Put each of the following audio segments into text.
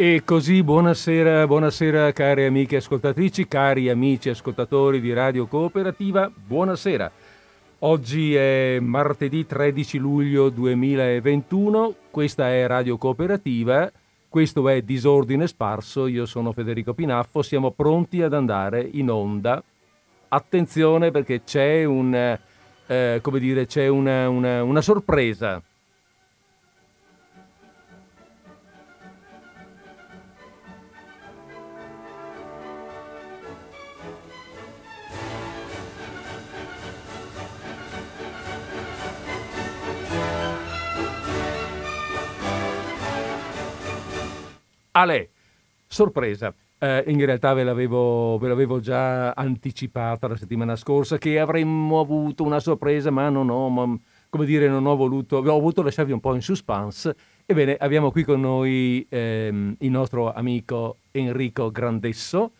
E così buonasera, buonasera cari amiche ascoltatrici, cari amici ascoltatori di Radio Cooperativa, buonasera. Oggi è martedì 13 luglio 2021, questa è Radio Cooperativa, questo è Disordine Sparso, io sono Federico Pinaffo, siamo pronti ad andare in onda. Attenzione perché c'è, un, eh, dire, c'è una, una, una sorpresa Ale, sorpresa. Eh, in realtà ve l'avevo, ve l'avevo, già anticipata la settimana scorsa che avremmo avuto una sorpresa, ma non ho, ma, come dire, non ho voluto, ho voluto lasciarvi un po' in suspense. Ebbene, abbiamo qui con noi ehm, il nostro amico Enrico Grandesso.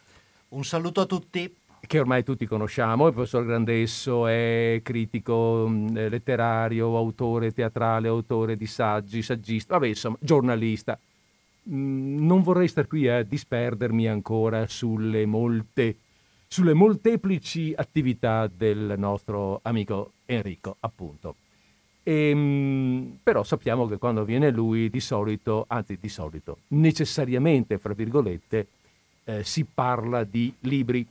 Un saluto a tutti. Che ormai tutti conosciamo, il professor Grandesso è critico mm, letterario, autore teatrale, autore di saggi, saggista, vabbè insomma, giornalista, non vorrei star qui a disperdermi ancora sulle molte, sulle molteplici attività del nostro amico Enrico, appunto. E, ehm, però sappiamo che quando viene lui, di solito, anzi di solito, necessariamente, fra virgolette, eh, si parla di libri.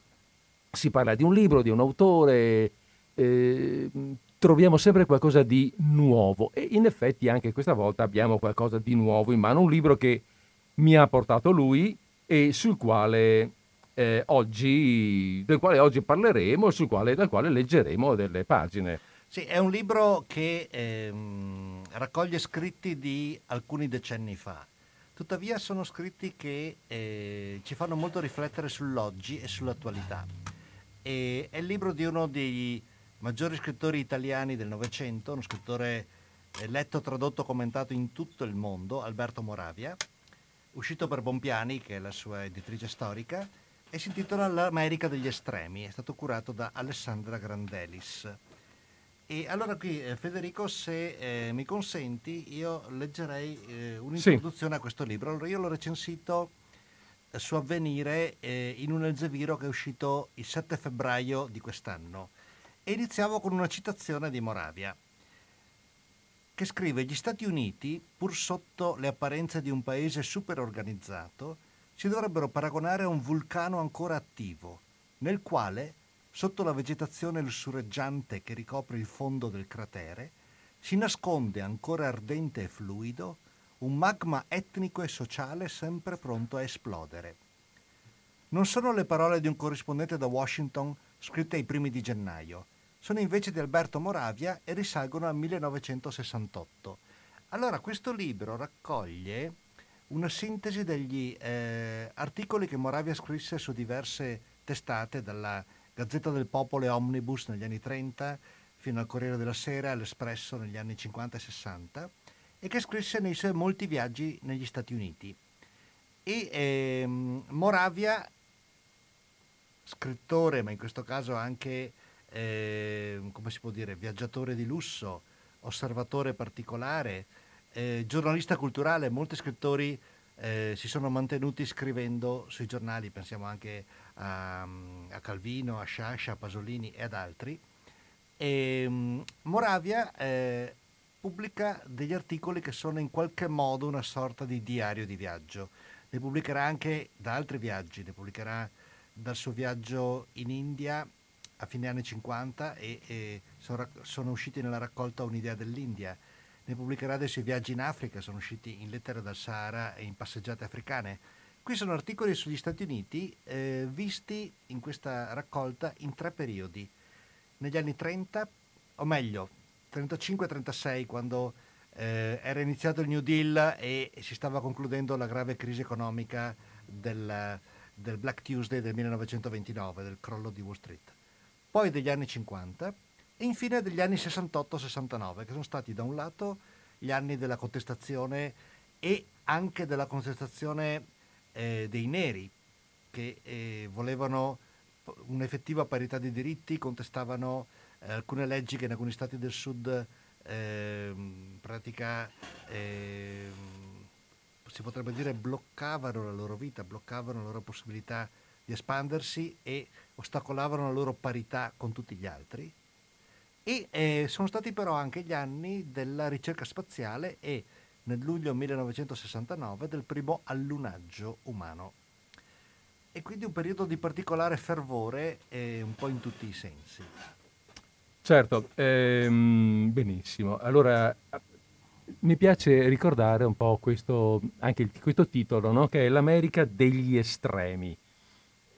Si parla di un libro, di un autore, eh, troviamo sempre qualcosa di nuovo e in effetti anche questa volta abbiamo qualcosa di nuovo in mano, un libro che mi ha portato lui e sul quale eh, oggi, del quale oggi parleremo e quale, dal quale leggeremo delle pagine. Sì, è un libro che ehm, raccoglie scritti di alcuni decenni fa. Tuttavia sono scritti che eh, ci fanno molto riflettere sull'oggi e sull'attualità. E è il libro di uno dei maggiori scrittori italiani del Novecento, uno scrittore eh, letto, tradotto, commentato in tutto il mondo, Alberto Moravia, uscito per Bompiani, che è la sua editrice storica, e si intitola L'America degli estremi, è stato curato da Alessandra Grandelis. E allora qui eh, Federico, se eh, mi consenti, io leggerei eh, un'introduzione sì. a questo libro. Allora io l'ho recensito eh, su Avvenire eh, in un Elzeviro che è uscito il 7 febbraio di quest'anno. E iniziamo con una citazione di Moravia che scrive gli Stati Uniti, pur sotto le apparenze di un paese super organizzato, si dovrebbero paragonare a un vulcano ancora attivo, nel quale, sotto la vegetazione lussureggiante che ricopre il fondo del cratere, si nasconde ancora ardente e fluido un magma etnico e sociale sempre pronto a esplodere. Non sono le parole di un corrispondente da Washington scritte ai primi di gennaio, sono invece di Alberto Moravia e risalgono al 1968. Allora, questo libro raccoglie una sintesi degli eh, articoli che Moravia scrisse su diverse testate, dalla Gazzetta del Popolo e Omnibus negli anni 30 fino al Corriere della Sera e all'Espresso negli anni 50 e 60, e che scrisse nei suoi molti viaggi negli Stati Uniti. E ehm, Moravia, scrittore, ma in questo caso anche eh, come si può dire, viaggiatore di lusso, osservatore particolare, eh, giornalista culturale, molti scrittori eh, si sono mantenuti scrivendo sui giornali, pensiamo anche a, a Calvino, a Sciascia, a Pasolini e ad altri. E, um, Moravia eh, pubblica degli articoli che sono in qualche modo una sorta di diario di viaggio. Ne pubblicherà anche da altri viaggi, ne pubblicherà dal suo viaggio in India a fine anni 50 e, e sono, sono, usciti nella raccolta Un'idea dell'India. Ne pubblicherà dei suoi viaggi in Africa, sono usciti in Lettere dal Sahara e in Passeggiate africane. Qui sono articoli sugli Stati Uniti eh, visti in questa raccolta in tre periodi. Negli anni 30, o meglio, 35-36, quando eh, era iniziato il New Deal e si stava concludendo la grave crisi economica del, del Black Tuesday del 1929, del crollo di Wall Street poi degli anni 50 e infine degli anni 68-69, che sono stati da un lato gli anni della contestazione e anche della contestazione eh, dei neri, che eh, volevano un'effettiva parità di diritti, contestavano eh, alcune leggi che in alcuni stati del sud ehm, pratica, ehm, si potrebbe dire, bloccavano la loro vita, bloccavano la loro possibilità di espandersi e ostacolavano la loro parità con tutti gli altri. E eh, sono stati però anche gli anni della ricerca spaziale e nel luglio 1969 del primo allunaggio umano. E quindi un periodo di particolare fervore eh, un po' in tutti i sensi. Certo, ehm, benissimo. Allora, mi piace ricordare un po' questo, anche questo titolo, no? che è l'America degli estremi,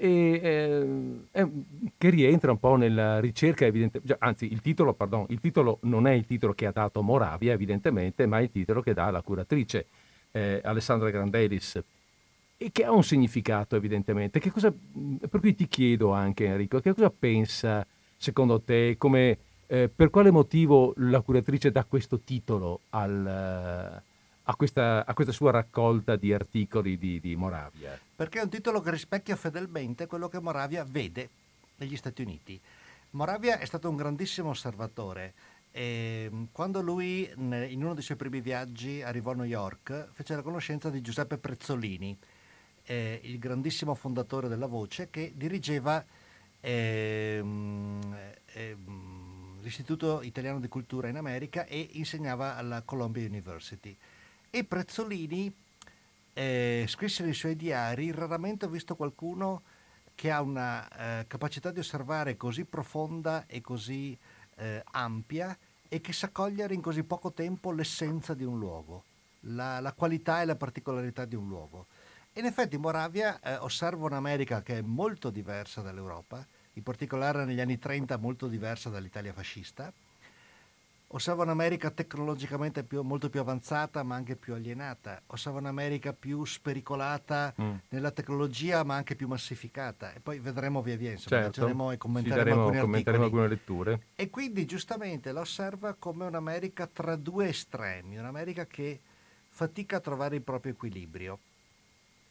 e, eh, che rientra un po' nella ricerca, evidentemente, anzi il titolo, pardon, il titolo non è il titolo che ha dato Moravia, evidentemente, ma è il titolo che dà la curatrice eh, Alessandra Grandelis e che ha un significato, evidentemente. Cosa, per cui ti chiedo anche, Enrico, che cosa pensa, secondo te, come eh, per quale motivo la curatrice dà questo titolo al, a, questa, a, questa, sua raccolta di articoli di, di, Moravia? Perché è un titolo che rispecchia fedelmente quello che Moravia vede negli Stati Uniti. Moravia è stato un grandissimo osservatore. E quando lui, in uno dei suoi primi viaggi, arrivò a New York, fece la conoscenza di Giuseppe Prezzolini, eh, il grandissimo fondatore della Voce, che dirigeva eh, eh, l'Istituto Italiano di Cultura in America e insegnava alla Columbia University. E Prezzolini eh, scrisse nei suoi diari, raramente ho visto qualcuno che ha una eh, capacità di osservare così profonda e così eh, ampia e che sa cogliere in così poco tempo l'essenza di un luogo, la, la qualità e la particolarità di un luogo. In effetti Moravia eh, osserva un'America che è molto diversa dall'Europa, in particolare negli anni 30 molto diversa dall'Italia fascista. Osserva un'America tecnologicamente più, molto più avanzata ma anche più alienata, osserva un'America più spericolata mm. nella tecnologia ma anche più massificata e poi vedremo via via, insomma, certo. e commenteremo, daremo, alcuni commenteremo alcune letture. E quindi giustamente la osserva come un'America tra due estremi, un'America che fatica a trovare il proprio equilibrio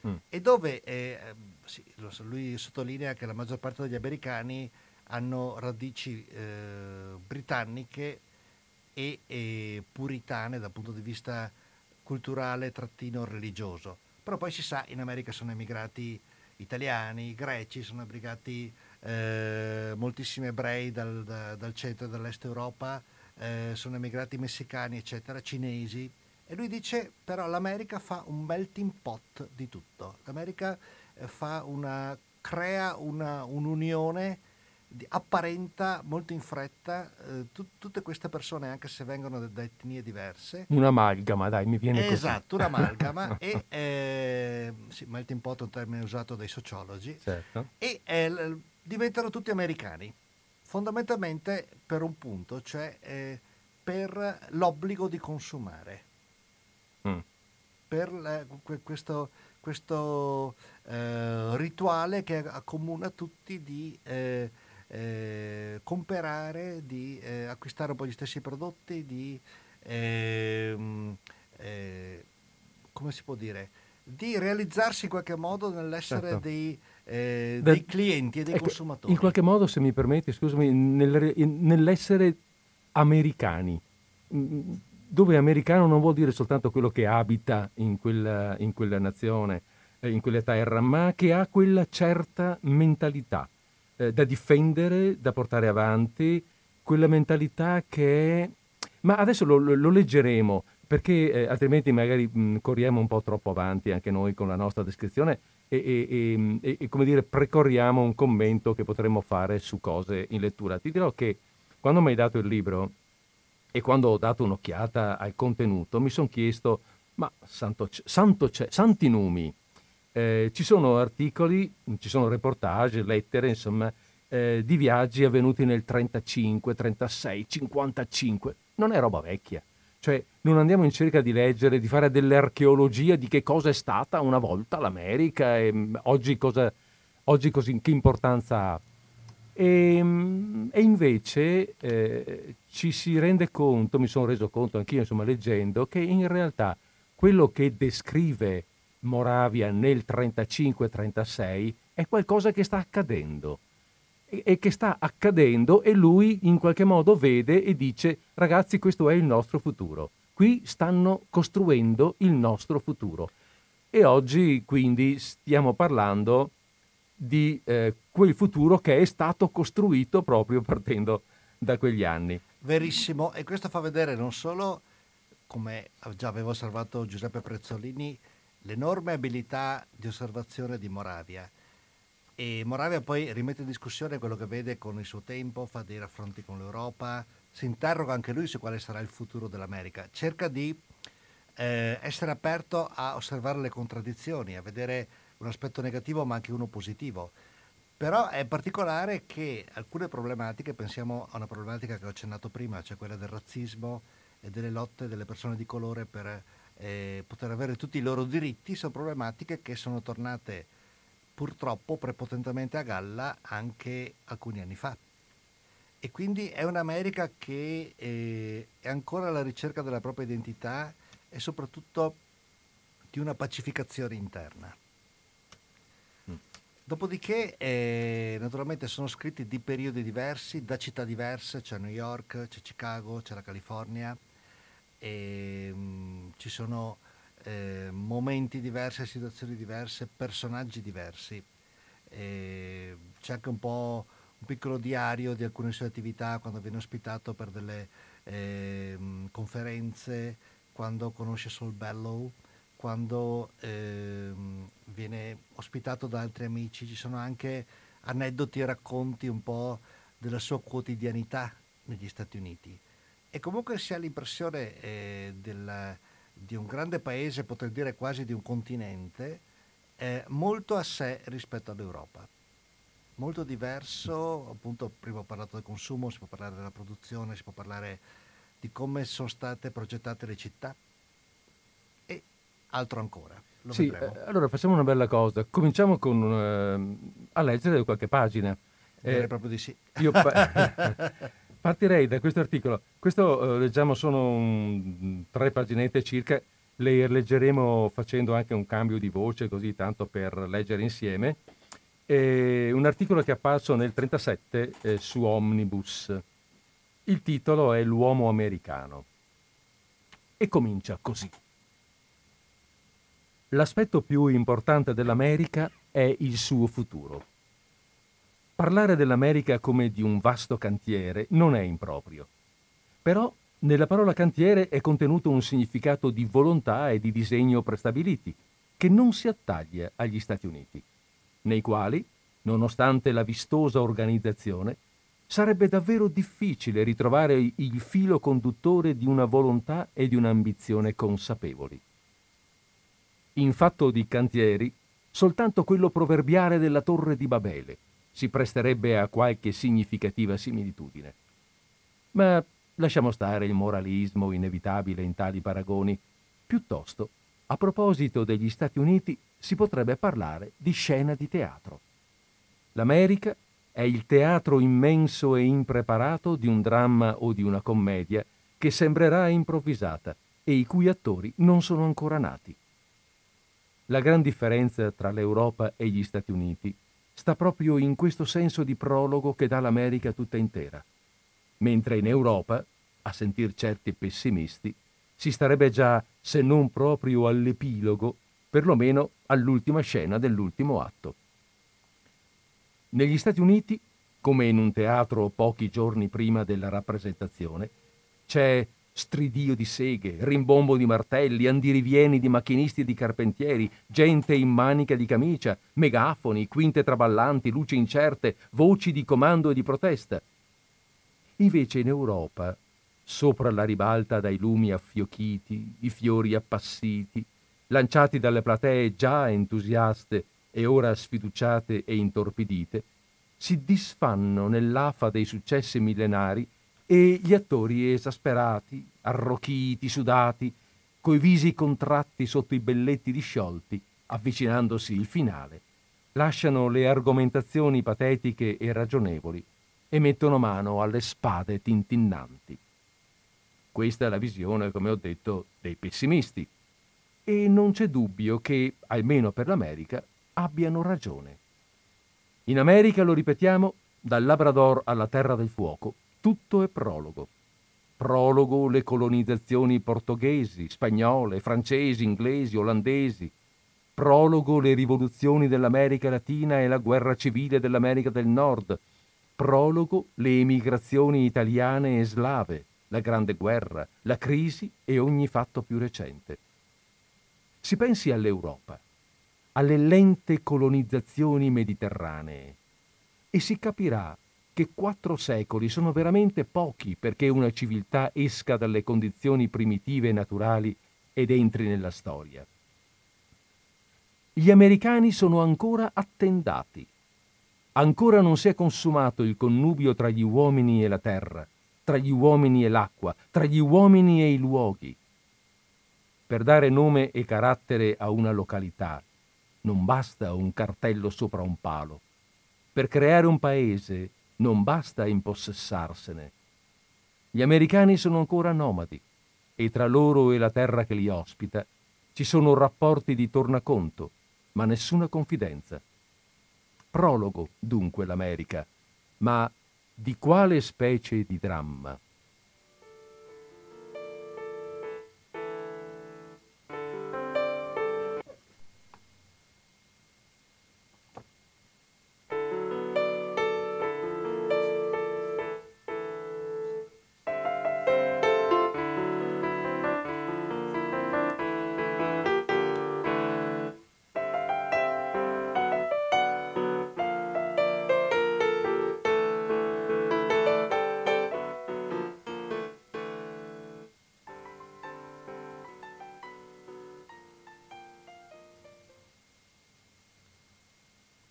mm. e dove eh, sì, lui sottolinea che la maggior parte degli americani hanno radici eh, britanniche e, e, puritane dal punto di vista culturale trattino religioso. Però poi si sa, in America sono emigrati italiani, greci, sono emigrati eh, moltissimi ebrei dal, da, dal, centro e dall'est Europa, eh, sono emigrati messicani, eccetera, cinesi. E lui dice però l'America fa un melting pot di tutto. L'America eh, una, crea una, un'unione, apparenta molto in fretta eh, tu, tutte queste persone, anche se vengono da, da etnie diverse. Un'amalgama, dai, mi viene così. Esatto, un'amalgama. e, eh, sì, melting pot è un termine usato dai sociologi. Certo. E eh, diventano tutti americani, fondamentalmente per un punto, cioè eh, per l'obbligo di consumare mm. per la, questo, questo eh, rituale che accomuna tutti di eh, comprare, di eh, acquistare un po' gli stessi prodotti, di ehm, eh, come si può dire? di realizzarsi in qualche modo nell'essere certo. dei, eh, dei, clienti e dei ecco, consumatori. In qualche modo, se mi permetti, scusami, nel, nell'essere americani, dove americano non vuol dire soltanto quello che abita in quella, in quella nazione, eh, in quella terra, ma che ha quella certa mentalità eh, da difendere, da portare avanti, quella mentalità che è... Ma adesso lo, lo leggeremo, perché eh, altrimenti magari mh, corriamo un po' troppo avanti anche noi con la nostra descrizione e, e, e, e, come dire, precorriamo un commento che potremmo fare su cose in lettura. Ti dirò che quando mi hai dato il libro, e quando ho dato un'occhiata al contenuto mi sono chiesto, ma santo, santo santi numi, eh, ci sono articoli, ci sono reportage, lettere, insomma, eh, di viaggi avvenuti nel 35, 36, 55. Non è roba vecchia. Cioè, non andiamo in cerca di leggere, di fare delle archeologie di che cosa è stata una volta l'America e mm, oggi, cosa, oggi così, che importanza ha. E, ehm, e invece eh, ci si rende conto, mi sono reso conto anch'io, insomma, leggendo, che in realtà quello che descrive Moravia nel 35-36 è qualcosa che sta accadendo e, che sta accadendo e lui in qualche modo vede e dice ragazzi questo è il nostro futuro, qui stanno costruendo il nostro futuro. E oggi quindi stiamo parlando di eh, quel futuro che è stato costruito proprio partendo da quegli anni. Verissimo, e questo fa vedere non solo, come già aveva osservato Giuseppe Prezzolini, l'enorme abilità di osservazione di Moravia. E Moravia poi rimette in discussione quello che vede con il suo tempo, fa dei raffronti con l'Europa, si interroga anche lui su quale sarà il futuro dell'America, cerca di eh, essere aperto a osservare le contraddizioni, a vedere un aspetto negativo ma anche uno positivo. Però è particolare che alcune problematiche, pensiamo a una problematica che ho accennato prima, cioè quella del razzismo e delle lotte delle persone di colore per eh, poter avere tutti i loro diritti, sono problematiche che sono tornate purtroppo prepotentemente a galla anche alcuni anni fa. E quindi è un'America che eh, è ancora alla ricerca della propria identità e soprattutto di una pacificazione interna. Dopodiché, eh, naturalmente, sono scritti di periodi diversi, da città diverse, c'è New York, c'è Chicago, c'è la California, e, mh, mm, ci sono eh, momenti diversi, situazioni diverse, personaggi diversi. E c'è anche un po' un piccolo diario di alcune sue attività quando viene ospitato per delle eh, conferenze, quando conosce Saul Bellow quando ehm, viene ospitato da altri amici, ci sono anche aneddoti e racconti un po' della sua quotidianità negli Stati Uniti. E comunque si ha l'impressione eh, del, di un grande paese, potrei dire quasi di un continente, eh, molto a sé rispetto all'Europa. Molto diverso, appunto prima ho parlato del consumo, si può parlare della produzione, si può parlare di come sono state progettate le città, altro ancora. Lo sì, eh, allora facciamo una bella cosa. Cominciamo con, uh, a leggere qualche pagina. Direi eh, proprio di sì. Io pa- partirei da questo articolo. Questo uh, leggiamo sono un, tre paginette circa. Le leggeremo facendo anche un cambio di voce, così tanto per leggere insieme. È un articolo che è apparso nel 1937 eh, su Omnibus. Il titolo è L'uomo americano. E comincia così. L'aspetto più importante dell'America è il suo futuro. Parlare dell'America come di un vasto cantiere non è improprio. Però nella parola cantiere è contenuto un significato di volontà e di disegno prestabiliti, che non si attaglia agli Stati Uniti, nei quali, nonostante la vistosa organizzazione, sarebbe davvero difficile ritrovare il filo conduttore di una volontà e di un'ambizione consapevoli. In fatto di cantieri, soltanto quello proverbiale della torre di Babele si presterebbe a qualche significativa similitudine. Ma lasciamo stare il moralismo inevitabile in tali paragoni. Piuttosto, a proposito degli Stati Uniti, si potrebbe parlare di scena di teatro. L'America è il teatro immenso e impreparato di un dramma o di una commedia che sembrerà improvvisata e i cui attori non sono ancora nati. La gran differenza tra l'Europa e gli Stati Uniti sta proprio in questo senso di prologo che dà l'America tutta intera. Mentre in Europa, a sentir certi pessimisti, si starebbe già, se non proprio all'epilogo, perlomeno all'ultima scena dell'ultimo atto. Negli Stati Uniti, come in un teatro pochi giorni prima della rappresentazione, c'è stridio di seghe, rimbombo di martelli, andirivieni di macchinisti e di carpentieri, gente in manica di camicia, megafoni, quinte traballanti, luci incerte, voci di comando e di protesta. Invece in Europa, sopra la ribalta dai lumi affiocchiti, i fiori appassiti, lanciati dalle platee già entusiaste e ora sfiduciate e intorpidite, si disfanno nell'afa dei successi millenari e gli attori esasperati, arrochiti, sudati, coi visi contratti sotto i belletti disciolti, avvicinandosi il finale, lasciano le argomentazioni patetiche e ragionevoli e mettono mano alle spade tintinnanti. Questa è la visione, come ho detto, dei pessimisti. E non c'è dubbio che, almeno per l'America, abbiano ragione. In America, lo ripetiamo, dal Labrador alla Terra del Fuoco, tutto è prologo. Prologo le colonizzazioni portoghesi, spagnole, francesi, inglesi, olandesi. prologo le rivoluzioni dell'America Latina e la guerra civile dell'America del Nord, prologo le emigrazioni italiane e slave, la Grande Guerra, la crisi e ogni fatto più recente. Si pensi all'Europa, alle lente colonizzazioni mediterranee e si capirà che quattro secoli sono veramente pochi perché una civiltà esca dalle condizioni primitive e naturali ed entri nella storia. Gli americani sono ancora attendati. Ancora non si è consumato il connubio tra gli uomini e la terra, tra gli uomini e l'acqua, tra gli uomini e i luoghi. Per dare nome e carattere a una località non basta un cartello sopra un palo. Per creare un paese non basta impossessarsene. Gli americani sono ancora nomadi e tra loro e la terra che li ospita ci sono rapporti di tornaconto, ma nessuna confidenza. Prologo, dunque, l'America, ma di quale specie di dramma?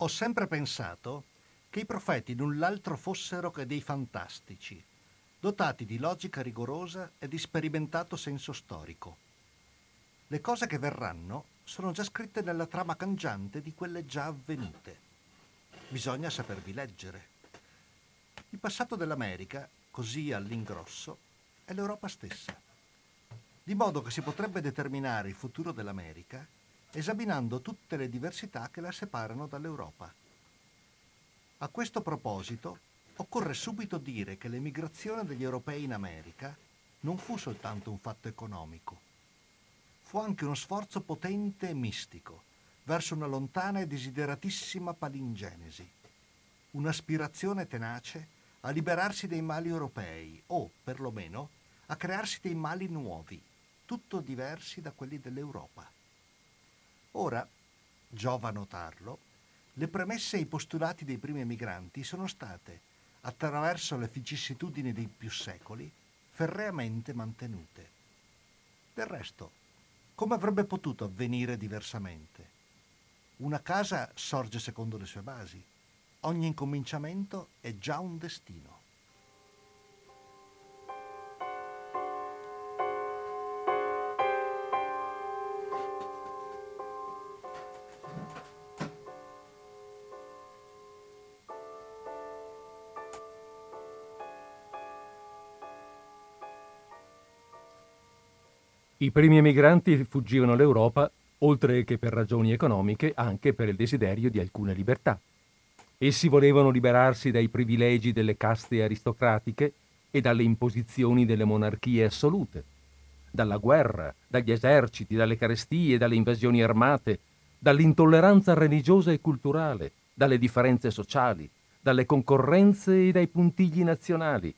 Ho sempre pensato che i profeti null'altro fossero che dei fantastici, dotati di logica rigorosa e di sperimentato senso storico. Le cose che verranno sono già scritte nella trama cangiante di quelle già avvenute. Bisogna sapervi leggere. Il passato dell'America, così all'ingrosso, è l'Europa stessa. Di modo che si potrebbe determinare il futuro dell'America esaminando tutte le diversità che la separano dall'Europa. A questo proposito, occorre subito dire che l'emigrazione degli europei in America non fu soltanto un fatto economico, fu anche uno sforzo potente e mistico verso una lontana e desideratissima palingenesi, un'aspirazione tenace a liberarsi dei mali europei o, perlomeno, a crearsi dei mali nuovi, tutto diversi da quelli dell'Europa. Ora, giova notarlo, le premesse e i postulati dei primi emigranti sono state, attraverso le vicissitudini dei più secoli, ferreamente mantenute. Del resto, come avrebbe potuto avvenire diversamente? Una casa sorge secondo le sue basi. Ogni incominciamento è già un destino. I primi emigranti fuggivano l'Europa, oltre che per ragioni economiche, anche per il desiderio di alcune libertà. Essi volevano liberarsi dai privilegi delle caste aristocratiche e dalle imposizioni delle monarchie assolute, dalla guerra, dagli eserciti, dalle carestie, dalle invasioni armate, dall'intolleranza religiosa e culturale, dalle differenze sociali, dalle concorrenze e dai puntigli nazionali,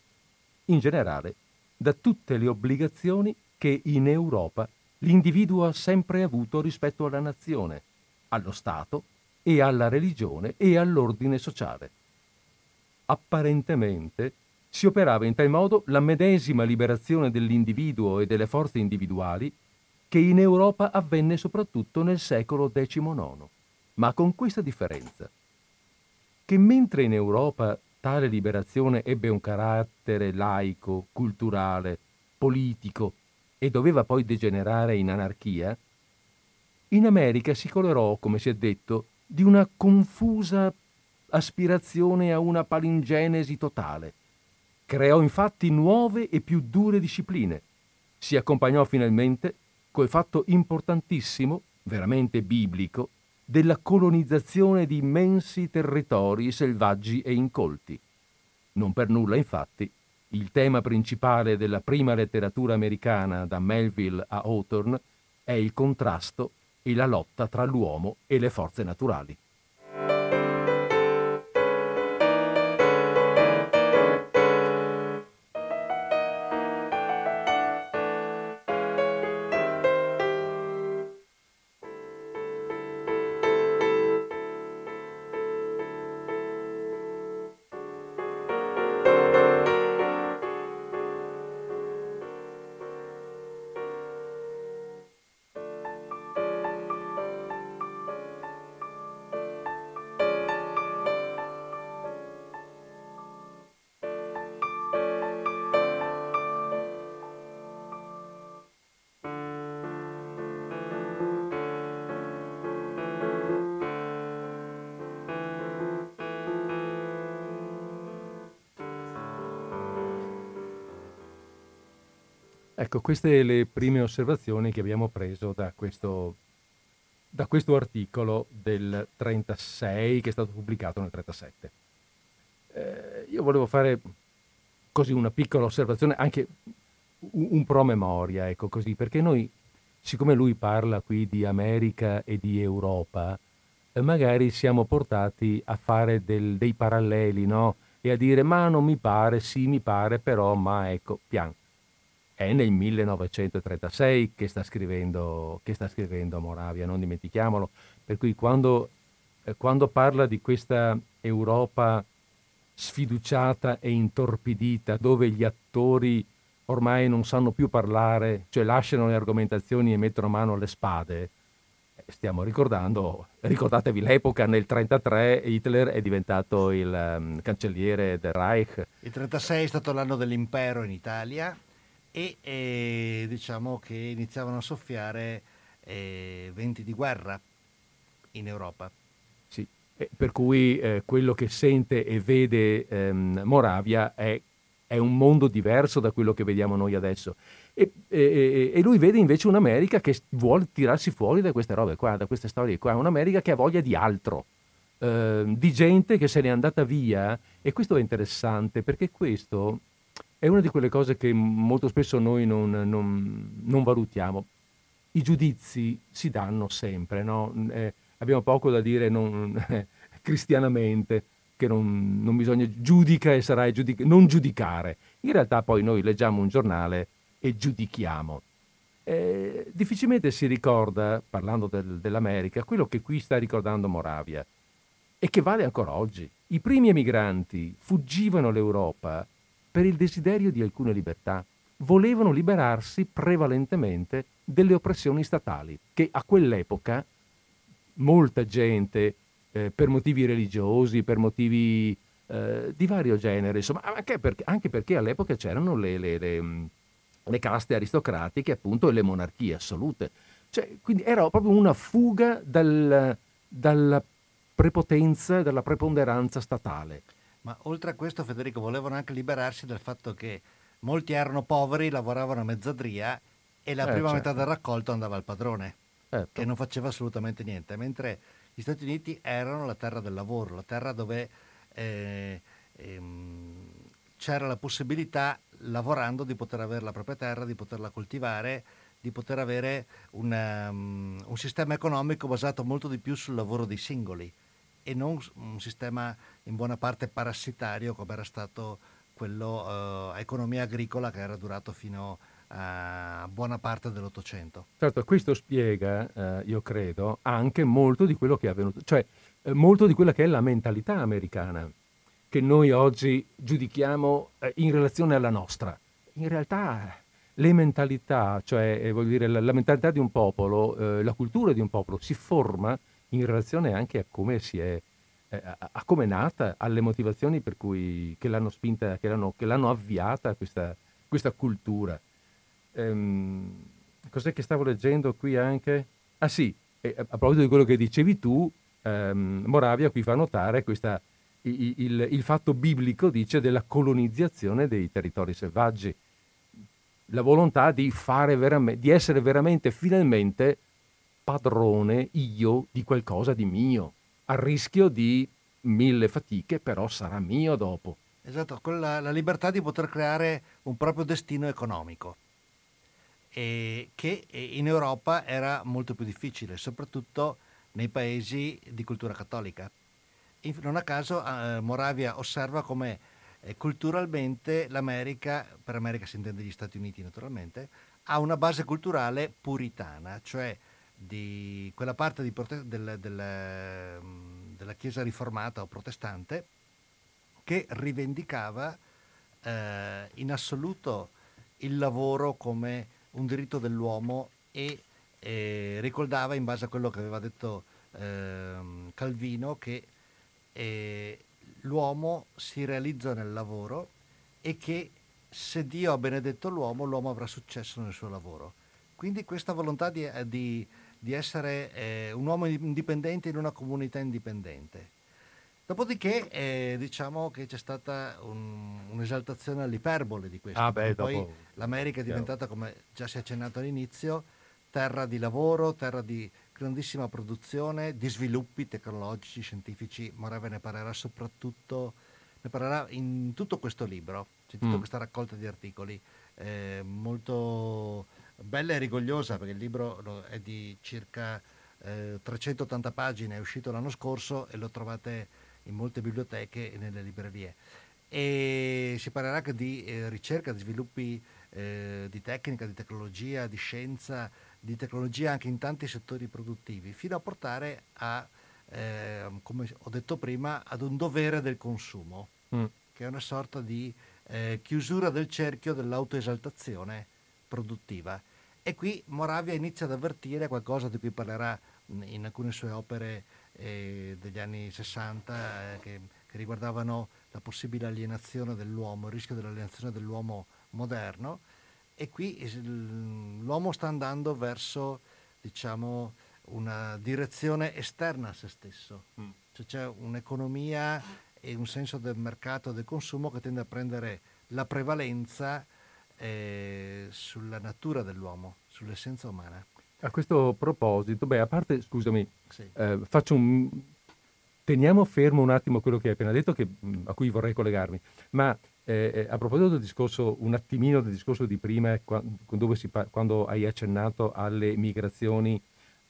in generale da tutte le obbligazioni che in Europa l'individuo ha sempre avuto rispetto alla nazione, allo Stato e alla religione e all'ordine sociale. Apparentemente si operava in tal modo la medesima liberazione dell'individuo e delle forze individuali che in Europa avvenne soprattutto nel secolo XIX, ma con questa differenza, che mentre in Europa tale liberazione ebbe un carattere laico, culturale, politico e doveva poi degenerare in anarchia, in America si colorò, come si è detto, di una confusa aspirazione a una palingenesi totale. Creò infatti nuove e più dure discipline. Si accompagnò finalmente col fatto importantissimo, veramente biblico, della colonizzazione di immensi territori selvaggi e incolti. Non per nulla, infatti, il tema principale della prima letteratura americana da Melville a Hawthorne è il contrasto e la lotta tra l'uomo e le forze naturali. Ecco, queste le prime osservazioni che abbiamo preso da questo, da questo articolo del 36 che è stato pubblicato nel 37. Eh, io volevo fare così una piccola osservazione, anche un, un promemoria, ecco così, perché noi, siccome lui parla qui di America e di Europa, eh, magari siamo portati a fare del, dei paralleli, no? E a dire, ma non mi pare, sì mi pare, però, ma ecco, pian è nel 1936 che sta scrivendo, che sta scrivendo Moravia, non dimentichiamolo. Per cui quando, eh, quando parla di questa Europa sfiduciata e intorpidita, dove gli attori ormai non sanno più parlare, cioè lasciano le argomentazioni e mettono mano alle spade, eh, stiamo ricordando, ricordatevi l'epoca nel 1933 Hitler è diventato il um, cancelliere del Reich. Il 1936 è stato l'anno dell'impero in Italia e eh, diciamo che iniziavano a soffiare eh, venti di guerra in Europa. Sì, per cui eh, quello che sente e vede ehm, Moravia è, è, un mondo diverso da quello che vediamo noi adesso. E, e, e, lui vede invece un'America che vuole tirarsi fuori da queste robe qua, da queste storie qua, un'America che ha voglia di altro. Ehm, di gente che se n'è andata via e questo è interessante perché questo è una di quelle cose che molto spesso noi non, non, non valutiamo. I giudizi si danno sempre, no? eh, abbiamo poco da dire non, eh, cristianamente, che non, bisogna giudica e sarai giudica, non giudicare. In realtà poi noi leggiamo un giornale e giudichiamo. Eh, difficilmente si ricorda, parlando del, dell'America, quello che qui sta ricordando Moravia e che vale ancora oggi. I primi emigranti fuggivano l'Europa per il desiderio di alcune libertà, volevano liberarsi prevalentemente delle oppressioni statali, che a quell'epoca molta gente, eh, per motivi religiosi, per motivi eh, di vario genere, insomma, anche perché, anche perché all'epoca c'erano le, le, le, mm, le, caste aristocratiche, appunto, e le monarchie assolute. Cioè, quindi era proprio una fuga dal, dalla prepotenza, dalla preponderanza statale. Ma oltre a questo, Federico, volevano anche liberarsi dal fatto che molti erano poveri, lavoravano a mezzadria e la eh, prima certo. metà del raccolto andava al padrone, certo. che non faceva assolutamente niente, mentre gli Stati Uniti erano la terra del lavoro, la terra dove eh, ehm, c'era la possibilità, lavorando, di poter avere la propria terra, di poterla coltivare, di poter avere una, um, un sistema economico basato molto di più sul lavoro dei singoli e non un sistema in buona parte parassitario come era stato quello a economia agricola che era durato fino a buona parte dell'Ottocento. Certo, questo spiega, eh, io credo, anche molto di quello che è avvenuto, cioè eh, molto di quella che è la mentalità americana, che noi oggi giudichiamo eh, in relazione alla nostra. In realtà le mentalità, cioè eh, dire, la, la, mentalità di un popolo, eh, la cultura di un popolo si forma in relazione anche a come si è, eh, a, come è nata, alle motivazioni per cui, che l'hanno spinta, che l'hanno, che l'hanno avviata questa, questa cultura. Ehm, cos'è che stavo leggendo qui anche? Ah sì, a proposito di quello che dicevi tu, ehm, Moravia qui fa notare questa, il, il, il, fatto biblico, dice, della colonizzazione dei territori selvaggi. La volontà di, veramente, di essere veramente, finalmente, padrone io di qualcosa di mio, a rischio di mille fatiche, però sarà mio dopo. Esatto, con la, la libertà di poter creare un proprio destino economico. e che in Europa era molto più difficile, soprattutto nei paesi di cultura cattolica. Non a caso eh, Moravia osserva come eh, culturalmente l'America, per America si intende gli Stati Uniti naturalmente, ha una base culturale puritana, cioè di quella parte di prote- del, del, della Chiesa riformata o protestante che rivendicava eh, in assoluto il lavoro come un diritto dell'uomo e eh, ricordava in base a quello che aveva detto eh, Calvino che eh, l'uomo si realizza nel lavoro e che se Dio ha benedetto l'uomo, l'uomo avrà successo nel suo lavoro. Quindi questa volontà di, eh, di, di essere eh, un uomo indipendente in una comunità indipendente. Dopodiché eh, diciamo che c'è stata un, un'esaltazione all'iperbole di questo. Ah beh, Poi dopo... l'America è diventata, come già si è accennato all'inizio, terra di lavoro, terra di grandissima produzione, di sviluppi tecnologici, scientifici. Moravia ne parlerà soprattutto, ne parlerà in tutto questo libro, in tutta mm. questa raccolta di articoli, eh, molto bella e rigogliosa perché il libro è di circa eh, 380 pagine, è uscito l'anno scorso e lo trovate in molte biblioteche e nelle librerie. E si parlerà anche di eh, ricerca, di sviluppi eh, di tecnica, di tecnologia, di scienza, di tecnologia anche in tanti settori produttivi, fino a portare a, eh, come ho detto prima, ad un dovere del consumo, mm. che è una sorta di eh, chiusura del cerchio dell'autoesaltazione produttiva. E qui Moravia inizia ad avvertire qualcosa di cui parlerà in alcune sue opere eh, degli anni 60 eh, che, che, riguardavano la possibile alienazione dell'uomo, il rischio dell'alienazione dell'uomo moderno, e qui l'uomo sta andando verso, diciamo, una direzione esterna a se stesso. Mm. Cioè c'è un'economia e un senso del mercato del consumo che tende a prendere la prevalenza eh, sulla natura dell'uomo, sull'essenza umana. A questo proposito, beh, a parte, scusami, sì. eh, faccio un... Teniamo fermo un attimo quello che hai appena detto, che, a cui vorrei collegarmi, ma eh, eh, a proposito del discorso, un attimino del discorso di prima, quando, pa- quando hai accennato alle migrazioni,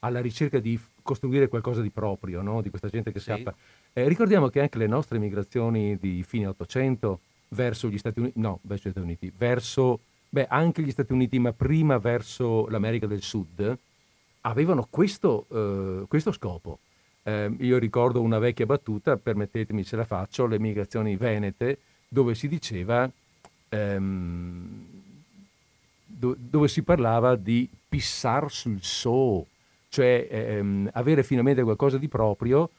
alla ricerca di costruire qualcosa di proprio, no? di questa gente che sì. scappa. Eh, ricordiamo che anche le nostre migrazioni di fine 800 verso gli Stati Uniti, no, verso gli Stati Uniti, verso, beh, anche gli Stati Uniti, ma prima verso l'America del Sud, avevano questo, eh, questo scopo. Eh, io ricordo una vecchia battuta, permettetemi se la faccio, le migrazioni venete, dove si diceva, ehm, do, dove si parlava di pissar sul so, cioè ehm, avere finalmente qualcosa di proprio,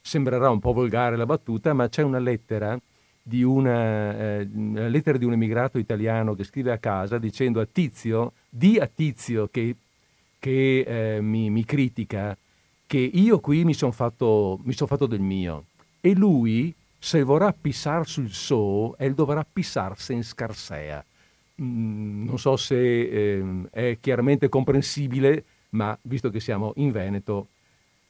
sembrerà un po' volgare la battuta, ma c'è una lettera di una, eh, una lettera di un emigrato italiano che scrive a casa dicendo a Tizio, di a Tizio che, che eh, mi, mi, critica, che io qui mi sono fatto, son fatto del mio e lui se vorrà pissar sul so, el dovrà pissarsi in scarsea. Mm, non so se eh, è chiaramente comprensibile, ma visto che siamo in Veneto,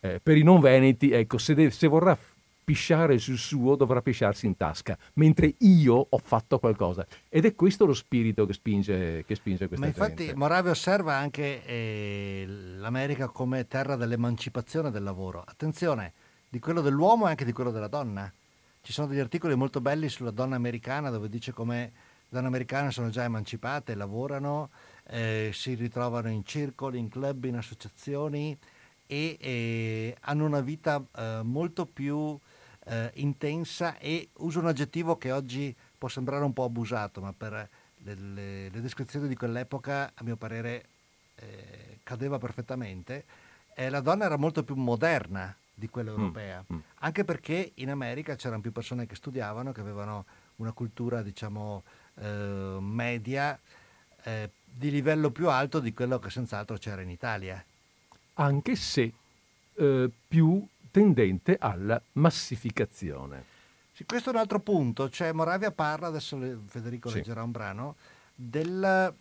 eh, per i non veneti, ecco, se, de- se vorrà pisciare sul suo dovrà pisciarsi in tasca, mentre io ho fatto qualcosa. Ed è questo lo spirito che spinge, che spinge questa Ma infatti gente. Moravia osserva anche eh, l'America come terra dell'emancipazione del lavoro. Attenzione, di quello dell'uomo e anche di quello della donna. Ci sono degli articoli molto belli sulla donna americana dove dice come le donne americane sono già emancipate, lavorano, eh, si ritrovano in circoli, in club, in associazioni e eh, hanno una vita eh, molto più eh, intensa e uso un aggettivo che oggi può sembrare un po' abusato, ma per le, le, le descrizioni di quell'epoca a mio parere eh, cadeva perfettamente. la donna era molto più moderna di quella mm, europea, mm, mm. anche perché in America c'erano più persone che studiavano, che avevano una cultura, diciamo, eh, media, eh, di livello più alto di quello che senz'altro c'era in Italia. Anche se eh, più tendente alla massificazione. Sì, questo è un altro punto, cioè Moravia parla, adesso Federico sì. leggerà un brano, del,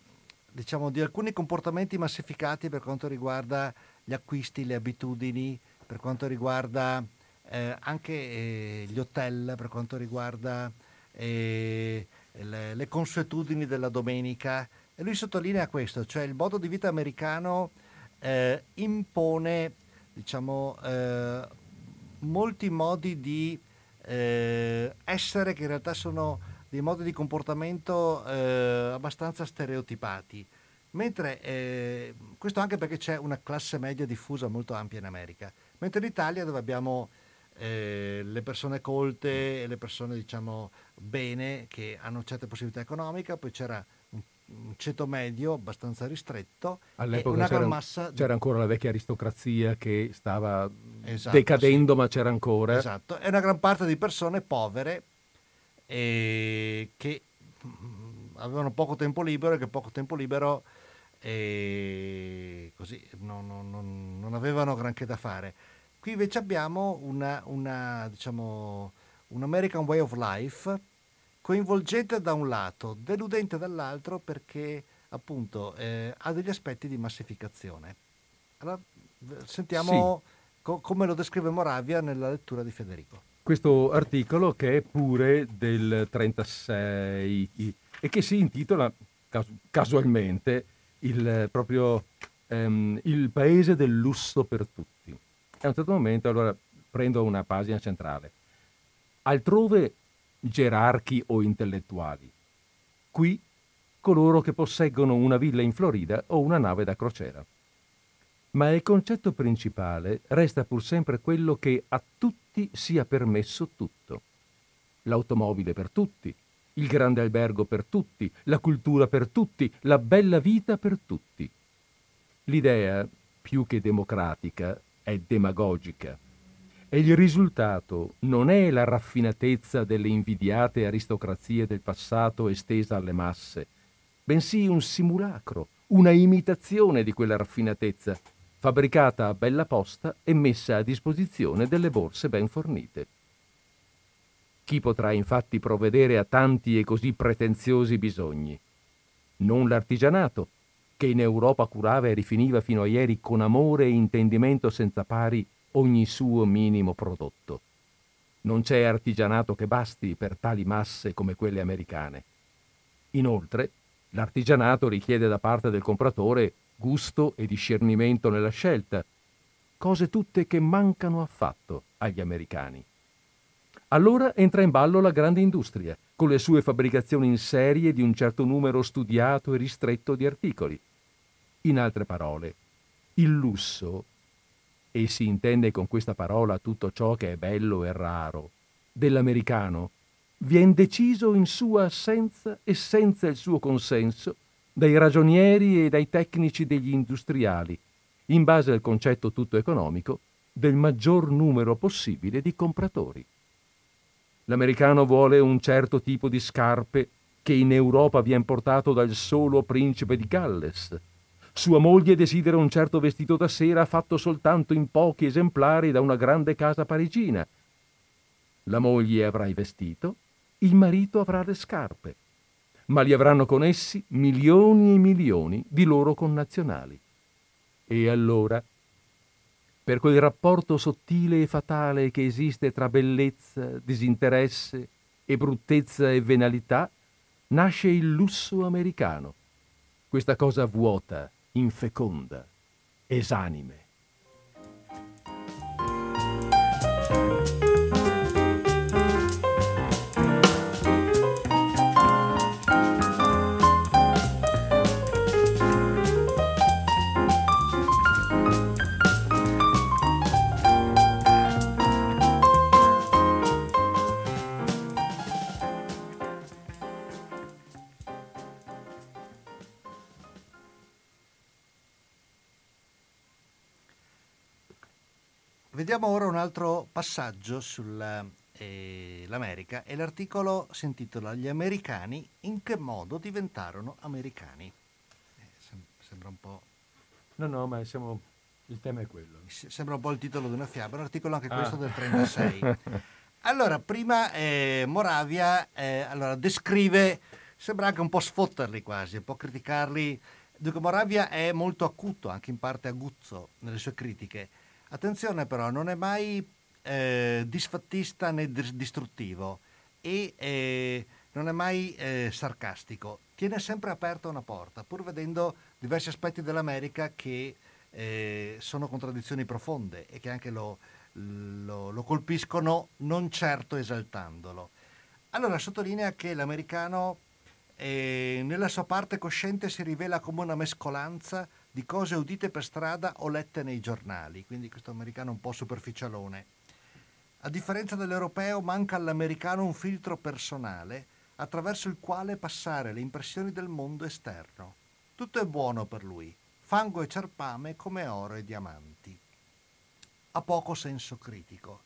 diciamo, di alcuni comportamenti massificati per quanto riguarda gli acquisti, le abitudini, per quanto riguarda eh, anche eh, gli hotel, per quanto riguarda eh, le, le, consuetudini della domenica, E lui sottolinea questo, cioè il modo di vita americano eh, impone, diciamo, eh, molti modi di eh, essere che in realtà sono dei modi di comportamento eh, abbastanza stereotipati. Mentre eh, questo anche perché c'è una classe media diffusa molto ampia in America, mentre in Italia dove abbiamo eh, le persone colte e le persone diciamo bene che hanno certe possibilità economiche, poi c'era un, ceto medio abbastanza ristretto All'epoca una c'era, gran massa di- c'era ancora la vecchia aristocrazia che stava Esatto, decadendo, sì. ma c'era ancora. Esatto, è una gran parte di persone povere eh, che mm, avevano poco tempo libero e che poco tempo libero eh, così non, non- non- non avevano granché da fare. Qui invece abbiamo una, una, diciamo, un American Way of Life coinvolgente da un lato, deludente dall'altro perché appunto eh, ha degli aspetti di massificazione. Allora, sentiamo co- come lo descrive Moravia nella lettura di Federico. Questo articolo che è pure del 36 e che si intitola cas- casualmente il, proprio ehm, Il paese del lusso per tutti. E a un certo momento allora prendo una pagina centrale. Altrove gerarchi o intellettuali. Qui coloro che posseggono una villa in Florida o una nave da crociera. Ma il concetto principale resta pur sempre quello che a tutti sia permesso tutto. L'automobile per tutti, il grande albergo per tutti, la cultura per tutti, la bella vita per tutti. L'idea, più che democratica, è demagogica. E il risultato non è la raffinatezza delle invidiate aristocrazie del passato estesa alle masse, bensì un simulacro, una imitazione di quella raffinatezza, fabbricata a bella posta e messa a disposizione delle borse ben fornite. Chi potrà infatti provvedere a tanti e così pretenziosi bisogni? Non l'artigianato, che in Europa curava e rifiniva fino a ieri con amore e intendimento senza pari ogni suo minimo prodotto. Non c'è artigianato che basti per tali masse come quelle americane. Inoltre, l'artigianato richiede da parte del compratore gusto e discernimento nella scelta, cose tutte che mancano affatto agli americani. Allora entra in ballo la grande industria, con le sue fabbricazioni in serie di un certo numero studiato e ristretto di articoli. In altre parole, il lusso, e si intende con questa parola tutto ciò che è bello e raro, dell'americano, vien deciso in sua assenza e senza il suo consenso dai ragionieri e dai tecnici degli industriali, in base al concetto tutto economico del maggior numero possibile di compratori. L'americano vuole un certo tipo di scarpe che in Europa vien portato dal solo principe di Galles. Sua moglie desidera un certo vestito da sera fatto soltanto in pochi esemplari da una grande casa parigina. La moglie avrà il vestito, il marito avrà le scarpe, ma li avranno con essi milioni e milioni di loro connazionali. E allora, per quel rapporto sottile e fatale che esiste tra bellezza, disinteresse e bruttezza e venalità, nasce il lusso americano, questa cosa vuota, infeconda, esanime. Vediamo ora un altro passaggio sull'America e l'articolo si intitola Gli americani in che modo diventarono americani. Eh, sem- sembra, un po', No, no, ma siamo... il tema è quello. se- sembra un po' il titolo di una fiaba, un articolo anche Ah. questo del 36. Allora, prima eh, Moravia eh, allora, descrive, sembra anche un po' sfotterli quasi, un po' criticarli. Dunque Moravia è molto acuto, anche in parte aguzzo nelle sue critiche. Attenzione però, non è mai eh, disfattista né dis- distruttivo e eh, non è mai eh, sarcastico, tiene sempre aperta una porta, pur vedendo diversi aspetti dell'America che eh, sono contraddizioni profonde e che anche lo, lo, lo colpiscono non certo esaltandolo. Allora sottolinea che l'americano eh, nella sua parte cosciente si rivela come una mescolanza di cose udite per strada o lette nei giornali, quindi questo americano un po' superficialone. A differenza dell'europeo manca all'americano un filtro personale attraverso il quale passare le impressioni del mondo esterno. Tutto è buono per lui, fango e cerpame come oro e diamanti. Ha poco senso critico.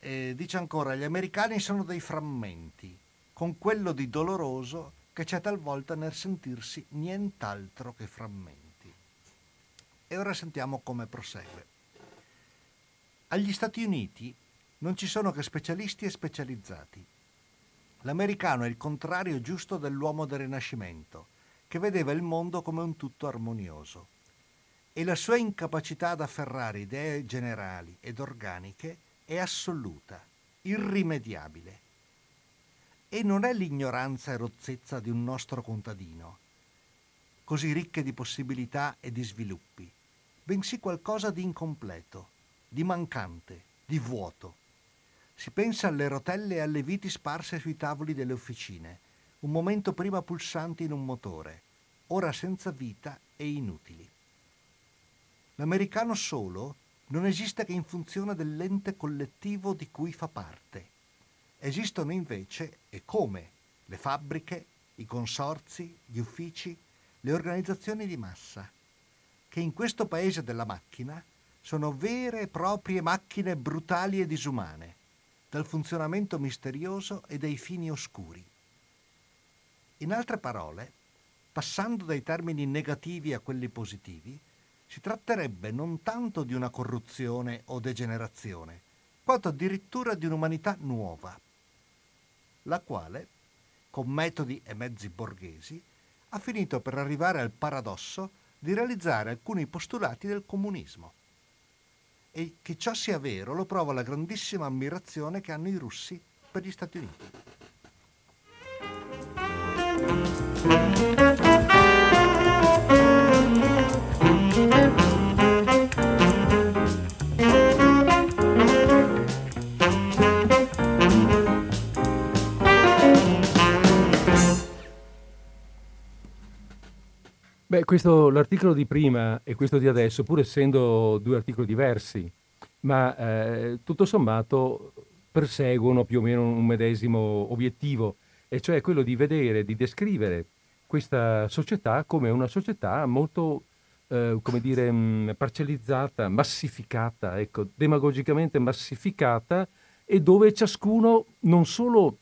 E dice ancora, gli americani sono dei frammenti, con quello di doloroso che c'è talvolta nel sentirsi nient'altro che frammenti. E ora sentiamo come prosegue. Agli Stati Uniti non ci sono che specialisti e specializzati. L'americano è il contrario giusto dell'uomo del Rinascimento, che vedeva il mondo come un tutto armonioso. E la sua incapacità ad afferrare idee generali ed organiche è assoluta, irrimediabile. E non è l'ignoranza e rozzezza di un nostro contadino, così ricche di possibilità e di sviluppi, bensì qualcosa di incompleto, di mancante, di vuoto. Si pensa alle rotelle e alle viti sparse sui tavoli delle officine, un momento prima pulsanti in un motore, ora senza vita e inutili. L'americano solo non esiste che in funzione dell'ente collettivo di cui fa parte. Esistono invece, e come, le fabbriche, i consorzi, gli uffici, le organizzazioni di massa, che in questo paese della macchina sono vere e proprie macchine brutali e disumane, dal funzionamento misterioso e dai fini oscuri. In altre parole, passando dai termini negativi a quelli positivi, si tratterebbe non tanto di una corruzione o degenerazione, quanto addirittura di un'umanità nuova, la quale, con metodi e mezzi borghesi, ha finito per arrivare al paradosso di realizzare alcuni postulati del comunismo. E che ciò sia vero lo prova la grandissima ammirazione che hanno i russi per gli Stati Uniti. Beh, questo, l'articolo di prima e questo di adesso, pur essendo due articoli diversi, ma eh, tutto sommato perseguono più o meno un medesimo obiettivo, e cioè quello di vedere, di descrivere questa società come una società molto, eh, come dire, mh, parcellizzata, massificata, ecco, demagogicamente massificata, e dove ciascuno non solo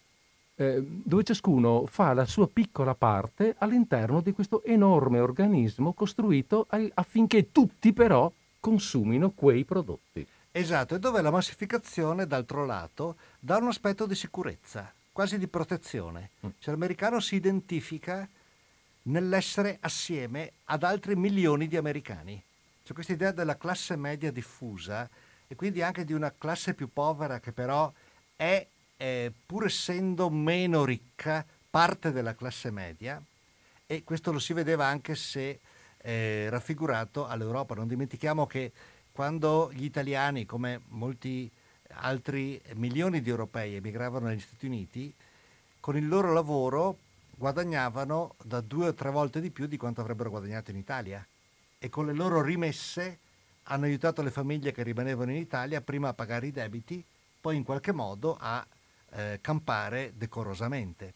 eh, dove ciascuno fa la sua piccola parte all'interno di questo enorme organismo costruito affinché tutti però consumino quei prodotti. Esatto, e dove la massificazione, d'altro lato, dà un aspetto di sicurezza, quasi di protezione. Mm. Cioè l'americano si identifica nell'essere assieme ad altri milioni di americani. C'è questa idea della classe media diffusa e quindi anche di una classe più povera che però è eh, pur essendo meno ricca, parte della classe media e questo lo si vedeva anche se eh, raffigurato all'Europa. Non dimentichiamo che quando gli italiani, come molti altri milioni di europei, emigravano negli Stati Uniti, con il loro lavoro guadagnavano da due o tre volte di più di quanto avrebbero guadagnato in Italia e con le loro rimesse hanno aiutato le famiglie che rimanevano in Italia prima a pagare i debiti, poi in qualche modo a eh, campare decorosamente.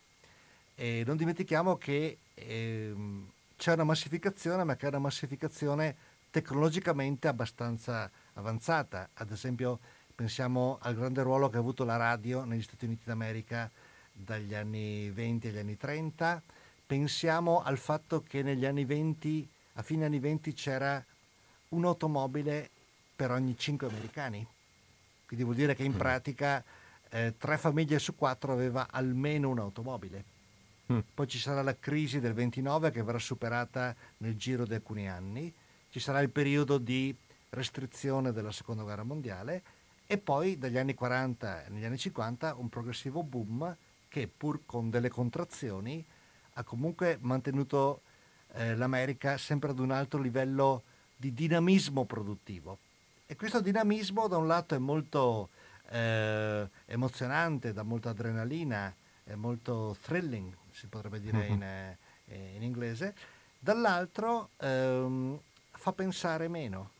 E non dimentichiamo che ehm, c'è una massificazione, ma che è una massificazione tecnologicamente abbastanza avanzata. Ad esempio, pensiamo al grande ruolo che ha avuto la radio negli Stati Uniti d'America dagli anni 20 agli anni 30. Pensiamo al fatto che negli anni 20, a fine anni 20, c'era un'automobile per ogni 5 americani. Quindi vuol dire che in mm. pratica eh, tre famiglie su quattro aveva almeno un'automobile. Mm. Poi ci sarà la crisi del 29 che verrà superata nel giro di alcuni anni, ci sarà il periodo di restrizione della seconda guerra mondiale e poi dagli anni 40 negli anni 50 un progressivo boom che pur con delle contrazioni ha comunque mantenuto eh, l'America sempre ad un alto livello di dinamismo produttivo. E questo dinamismo da un lato è molto eh, emozionante, dà molta adrenalina, è molto thrilling, si potrebbe dire uh-huh. in, eh, in, inglese, dall'altro ehm, fa pensare meno.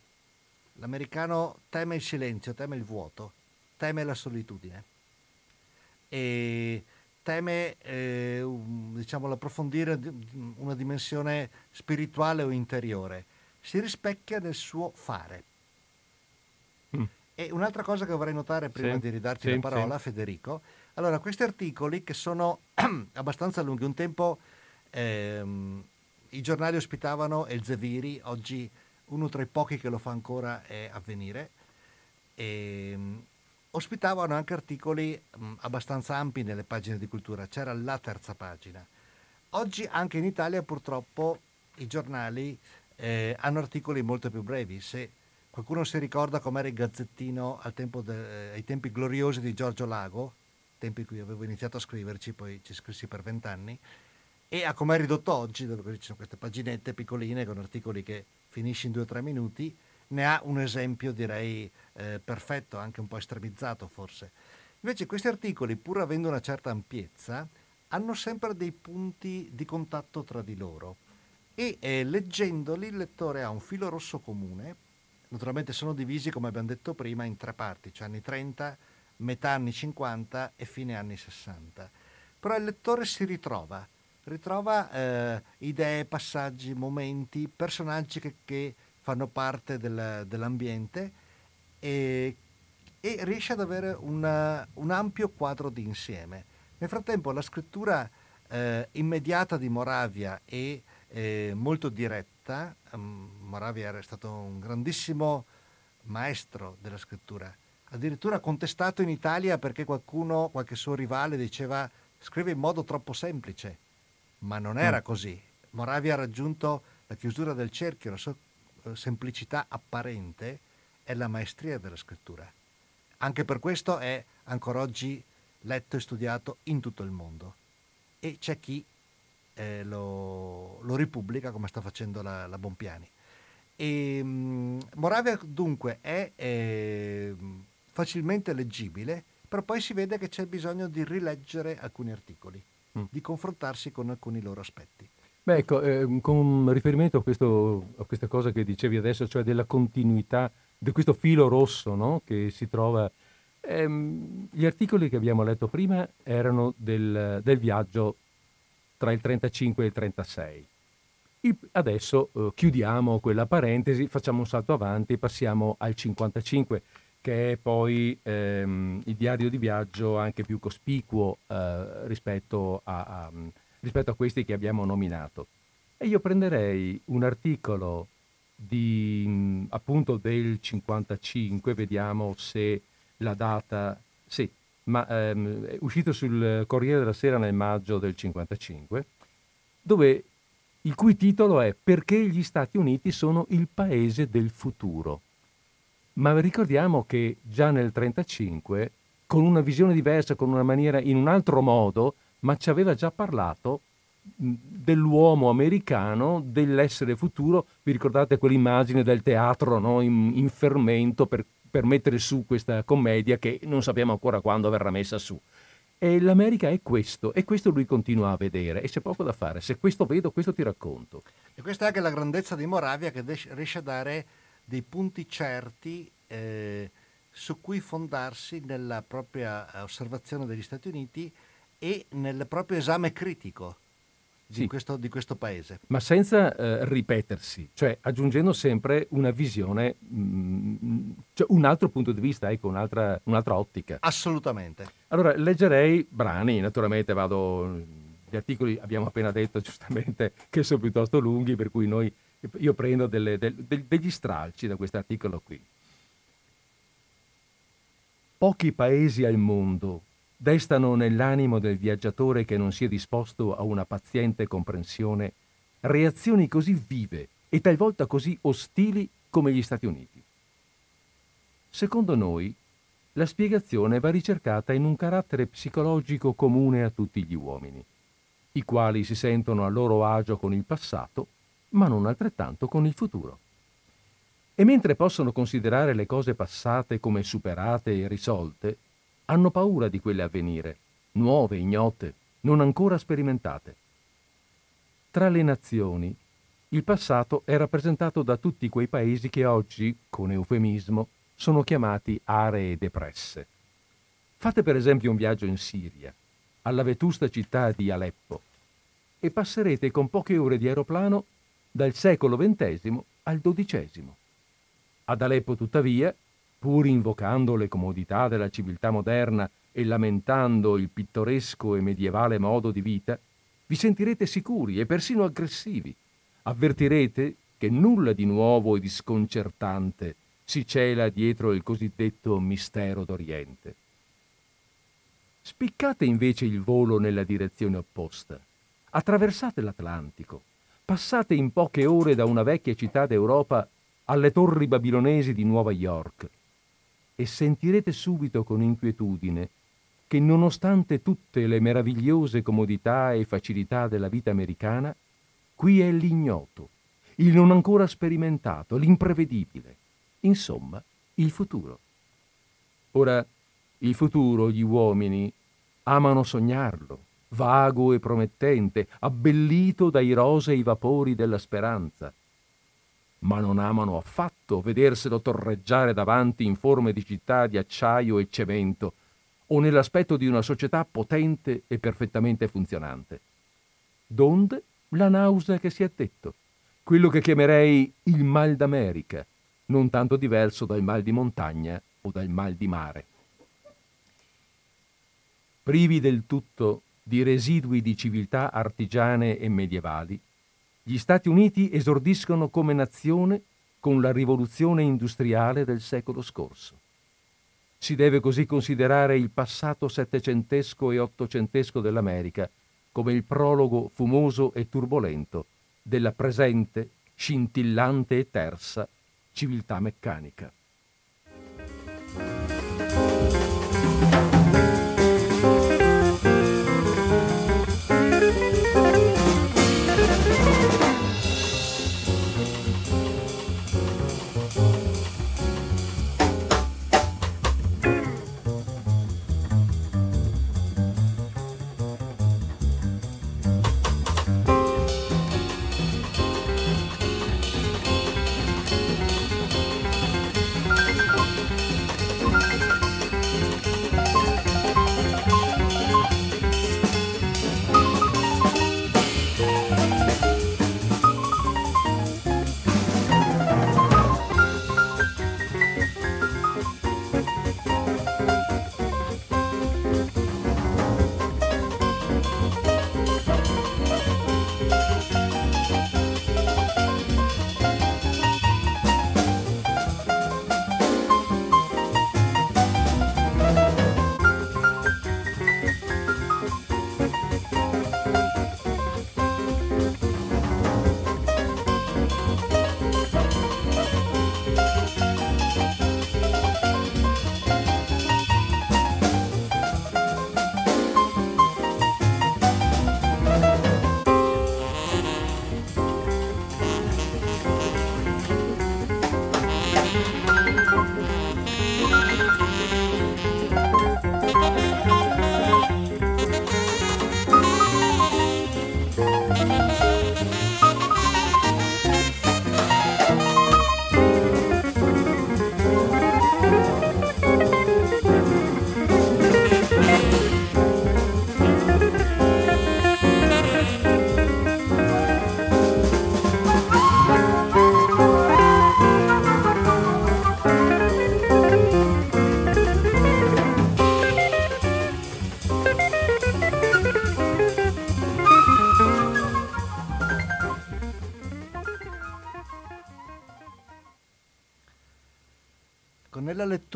L'americano teme il silenzio, teme il vuoto, teme la solitudine e teme eh, diciamo, l'approfondire una dimensione spirituale o interiore. Si rispecchia nel suo fare. E un'altra cosa che vorrei notare prima sì, di ridarti sì, la parola, sì. Federico, allora questi articoli che sono abbastanza lunghi, un tempo ehm, i giornali ospitavano Elzeviri, oggi uno tra i pochi che lo fa ancora è Avvenire, e, ehm, ospitavano anche articoli mh, abbastanza ampi nelle pagine di cultura, c'era la terza pagina. Oggi anche in Italia purtroppo i giornali eh, hanno articoli molto più brevi. Se qualcuno si ricorda com'era il gazzettino de, eh, ai tempi gloriosi di Giorgio Lago, tempi in cui avevo iniziato a scriverci, poi ci scrissi per vent'anni, e a com'è ridotto oggi, dove ci sono queste paginette piccoline con articoli che finisci in due o tre minuti, ne ha un esempio direi eh, perfetto, anche un po' estremizzato forse. Invece questi articoli, pur avendo una certa ampiezza, hanno sempre dei punti di contatto tra di loro e eh, leggendoli il lettore ha un filo rosso comune, naturalmente sono divisi come abbiamo detto prima in tre parti, cioè anni 30, metà anni 50 e fine anni 60. Però il lettore si ritrova, ritrova eh, idee, passaggi, momenti, personaggi che, che fanno parte del, dell'ambiente e, e, riesce ad avere una, un ampio quadro di insieme. Nel frattempo la scrittura eh, immediata di Moravia è eh, molto diretta, um, Moravia era stato un grandissimo maestro della scrittura, addirittura contestato in Italia perché qualcuno, qualche suo rivale diceva scrive in modo troppo semplice, ma non era mm. così. Moravia ha raggiunto la chiusura del cerchio, la sua eh, semplicità apparente è la maestria della scrittura. Anche per questo è ancora oggi letto e studiato in tutto il mondo. E c'è chi eh, lo, lo, ripubblica come sta facendo la, la Bompiani. E, mh, Moravia dunque è eh, facilmente leggibile, però poi si vede che c'è bisogno di rileggere alcuni articoli, mm. di confrontarsi con alcuni loro aspetti. Beh, ecco, eh, con riferimento a, questo, a, questa cosa che dicevi adesso, cioè della continuità, di questo filo rosso no? che si trova, ehm, gli articoli che abbiamo letto prima erano del, del viaggio tra il 35 e il 36. Adesso eh, chiudiamo quella parentesi, facciamo un salto avanti passiamo al 55, che è poi ehm, il diario di viaggio anche più cospicuo eh, rispetto a, a rispetto a questi che abbiamo nominato. E io prenderei un articolo di, appunto del 55, vediamo se la data, sì, ma ehm, è uscito sul Corriere della Sera nel maggio del 55, dove, il cui titolo è Perché gli Stati Uniti sono il paese del futuro. Ma ricordiamo che già nel 1935, con una visione diversa, con una maniera, in un altro modo, ma ci aveva già parlato dell'uomo americano, dell'essere futuro. Vi ricordate quell'immagine del teatro no? in, in, fermento per, per mettere su questa commedia che non sappiamo ancora quando verrà messa su. E l'America è questo, e questo lui continua a vedere, e c'è poco da fare. Se questo vedo, questo ti racconto. E questa è anche la grandezza di Moravia che riesce a dare dei punti certi eh, su cui fondarsi nella propria osservazione degli Stati Uniti e nel proprio esame critico sì. questo, di questo, paese. Ma senza eh, ripetersi, cioè aggiungendo sempre una visione, mh, mm, cioè un altro punto di vista, ecco, un'altra, un'altra ottica. Assolutamente. Allora, leggerei brani, naturalmente vado, gli articoli abbiamo appena detto giustamente che sono piuttosto lunghi, per cui noi, io prendo delle, del, degli stralci da questo articolo qui. Pochi paesi al mondo destano nell'animo del viaggiatore che non sia disposto a una paziente comprensione reazioni così vive e talvolta così ostili come gli Stati Uniti. Secondo noi, la spiegazione va ricercata in un carattere psicologico comune a tutti gli uomini, i quali si sentono a loro agio con il passato, ma non altrettanto con il futuro. E mentre possono considerare le cose passate come superate e risolte, hanno paura di quelle a venire, nuove, ignote, non ancora sperimentate. Tra le nazioni, il passato è rappresentato da tutti quei paesi che oggi, con eufemismo, sono chiamati aree depresse. Fate per esempio un viaggio in Siria, alla vetusta città di Aleppo, e passerete con poche ore di aeroplano dal secolo XX al XII. Ad Aleppo, tuttavia, pur invocando le comodità della civiltà moderna e lamentando il pittoresco e medievale modo di vita, vi sentirete sicuri e persino aggressivi, avvertirete che nulla di nuovo e di sconcertante si cela dietro il cosiddetto mistero d'Oriente. Spiccate invece il volo nella direzione opposta, attraversate l'Atlantico, passate in poche ore da una vecchia città d'Europa alle torri babilonesi di Nuova York e sentirete subito con inquietudine che nonostante tutte le meravigliose comodità e facilità della vita americana, Qui è l'ignoto, il non ancora sperimentato, l'imprevedibile. Insomma, il futuro. Ora, il futuro gli uomini amano sognarlo, vago e promettente, abbellito dai rosei vapori della speranza. Ma non amano affatto vederselo torreggiare davanti in forme di città di acciaio e cemento, o nell'aspetto di una società potente e perfettamente funzionante. Donde la nausea che si è detto, quello che chiamerei il mal d'America, non tanto diverso dal mal di montagna o dal mal di mare. Privi del tutto di residui di civiltà artigiane e medievali, gli Stati Uniti esordiscono come nazione con la rivoluzione industriale del secolo scorso. Si deve così considerare il passato settecentesco e ottocentesco dell'America come il prologo fumoso e turbolento della presente, scintillante e tersa civiltà meccanica.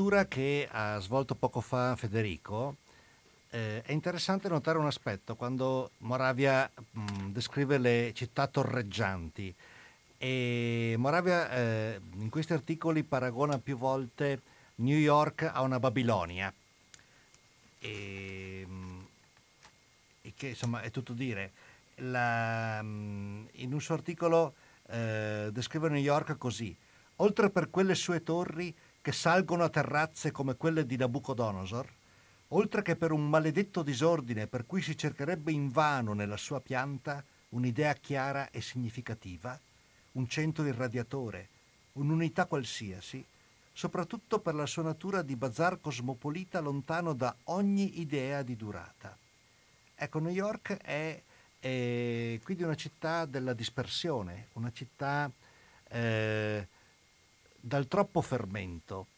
Lettura che ha svolto poco fa Federico, eh, è interessante notare un aspetto quando Moravia mh, descrive le città torreggianti e Moravia eh, in questi articoli paragona più volte New York a una Babilonia. E, e che insomma è tutto dire. La, in un suo articolo eh, descrive New York così. Oltre per quelle sue torri che salgono a terrazze come quelle di Nabucodonosor, oltre che per un maledetto disordine per cui si cercherebbe invano nella sua pianta un'idea chiara e significativa, un centro irradiatore, un'unità qualsiasi, soprattutto per la sua natura di bazar cosmopolita lontano da ogni idea di durata. Ecco, New York è, è quindi una città della dispersione, una città eh, dal troppo fermento,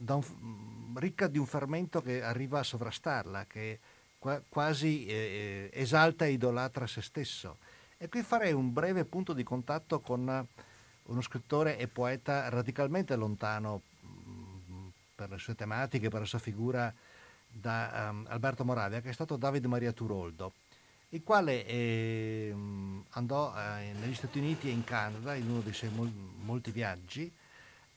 un, ricca di un fermento che arriva a sovrastarla, che qua, quasi eh, eh, esalta e idolatra se stesso. E qui farei un breve punto di contatto con uno scrittore e poeta radicalmente lontano mm, per le sue tematiche, per la sua figura da um, Alberto Moravia, che è stato David Maria Turoldo, il quale eh, andò eh, negli Stati Uniti e in Canada in uno dei suoi mol- molti viaggi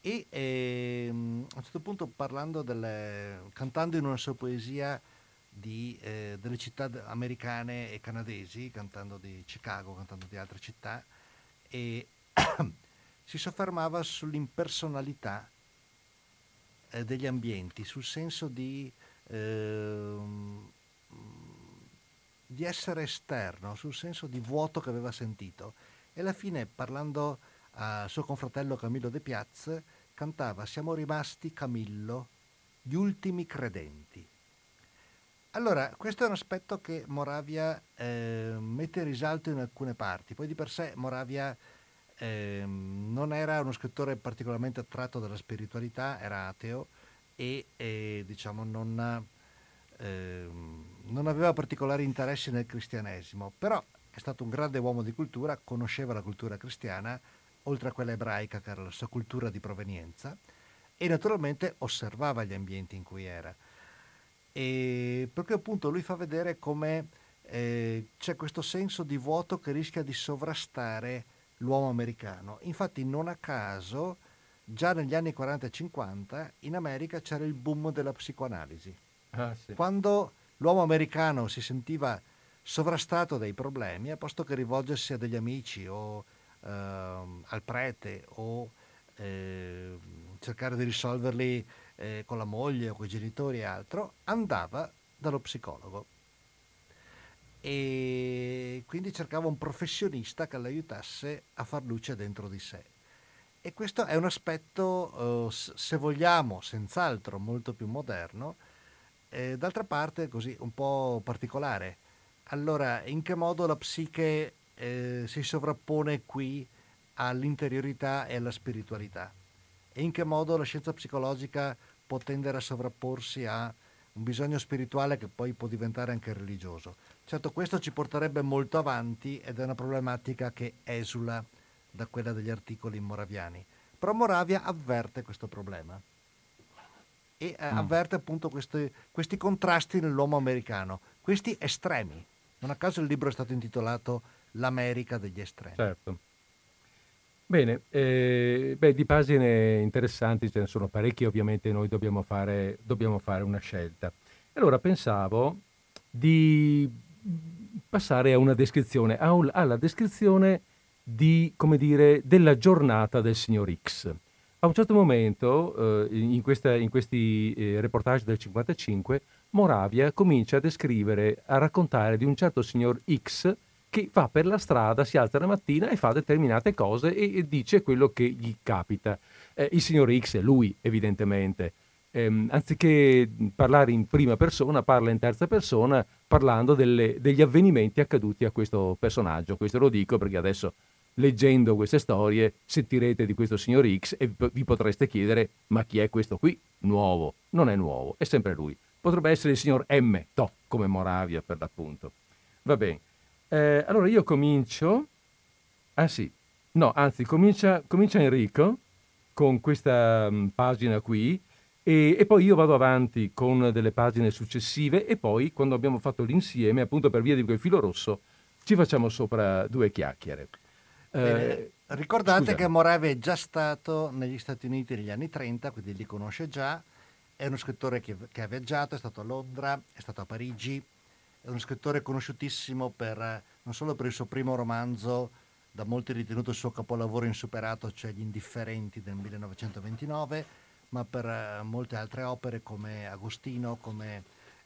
e eh, a un certo punto parlando delle, cantando in una sua poesia di, eh, delle città americane e canadesi, cantando di Chicago, cantando di altre città, e si soffermava sull'impersonalità eh, degli ambienti, sul senso di, eh, di essere esterno, sul senso di vuoto che aveva sentito. E alla fine, parlando a suo confratello Camillo De Piaz, cantava Siamo rimasti, Camillo, gli ultimi credenti. Allora, questo è un aspetto che Moravia eh, mette in risalto in alcune parti. Poi di per sé Moravia eh, non era uno scrittore particolarmente attratto dalla spiritualità, era ateo e eh, diciamo non, ehm, non aveva particolari interessi nel cristianesimo, però è stato un grande uomo di cultura, conosceva la cultura cristiana oltre a quella ebraica che era la sua cultura di provenienza, e naturalmente osservava gli ambienti in cui era. E perché appunto lui fa vedere come eh, c'è questo senso di vuoto che rischia di sovrastare l'uomo americano. Infatti non a caso già negli anni 40 e 50 in America c'era il boom della psicoanalisi. Ah, sì. Quando l'uomo americano si sentiva sovrastato dai problemi, a posto che rivolgersi a degli amici o al prete o eh, cercare di risolverli eh, con la moglie o con i genitori e altro, andava dallo psicologo. E quindi cercava un professionista che l'aiutasse a far luce dentro di sé. E questo è un aspetto, eh, se vogliamo, senz'altro molto più moderno, d'altra parte così un po' particolare. Allora, in che modo la psiche eh, si sovrappone qui all'interiorità e alla spiritualità e in che modo la scienza psicologica può tendere a sovrapporsi a un bisogno spirituale che poi può diventare anche religioso. Certo, questo ci porterebbe molto avanti ed è una problematica che esula da quella degli articoli moraviani. Però Moravia avverte questo problema e eh, mm. avverte appunto questi, questi contrasti nell'uomo americano, questi estremi. Non a caso il libro è stato intitolato l'America degli estremi. Certo. Bene, eh, beh, di pagine interessanti ce ne sono parecchie, ovviamente noi dobbiamo fare, dobbiamo fare una scelta. Allora pensavo di passare a una descrizione, a un, alla descrizione di, dire, della giornata del signor X. A un certo momento, eh, in, questa, in, questi eh, reportage del 55, Moravia comincia a descrivere, a raccontare di un certo signor X che va per la strada, si alza la mattina e fa determinate cose e, e dice quello che gli capita. Eh, il signor X è lui, evidentemente. Eh, anziché parlare in prima persona, parla in terza persona, parlando delle, degli avvenimenti accaduti a questo personaggio. Questo lo dico perché adesso, leggendo queste storie, sentirete di questo signor X e vi potreste chiedere: ma chi è questo qui? Nuovo. Non è nuovo, è sempre lui. Potrebbe essere il signor M, To, come Moravia per l'appunto. Va bene. Eh, allora io comincio. Ah sì, no, anzi, comincia, comincia Enrico con questa um, pagina qui e, e, poi io vado avanti con delle pagine successive e poi quando abbiamo fatto l'insieme, appunto per via di quel filo rosso, ci facciamo sopra due chiacchiere. Eh, Ricordate Scusa. che Moravi è già stato negli Stati Uniti negli anni 30, quindi li conosce già. È uno scrittore che, che ha viaggiato, è stato a Londra, è stato a Parigi. È uno scrittore conosciutissimo per, eh, non solo per il suo primo romanzo, da molti ritenuto il suo capolavoro insuperato, cioè Gli Indifferenti del 1929, ma per eh, molte altre opere come Agostino, come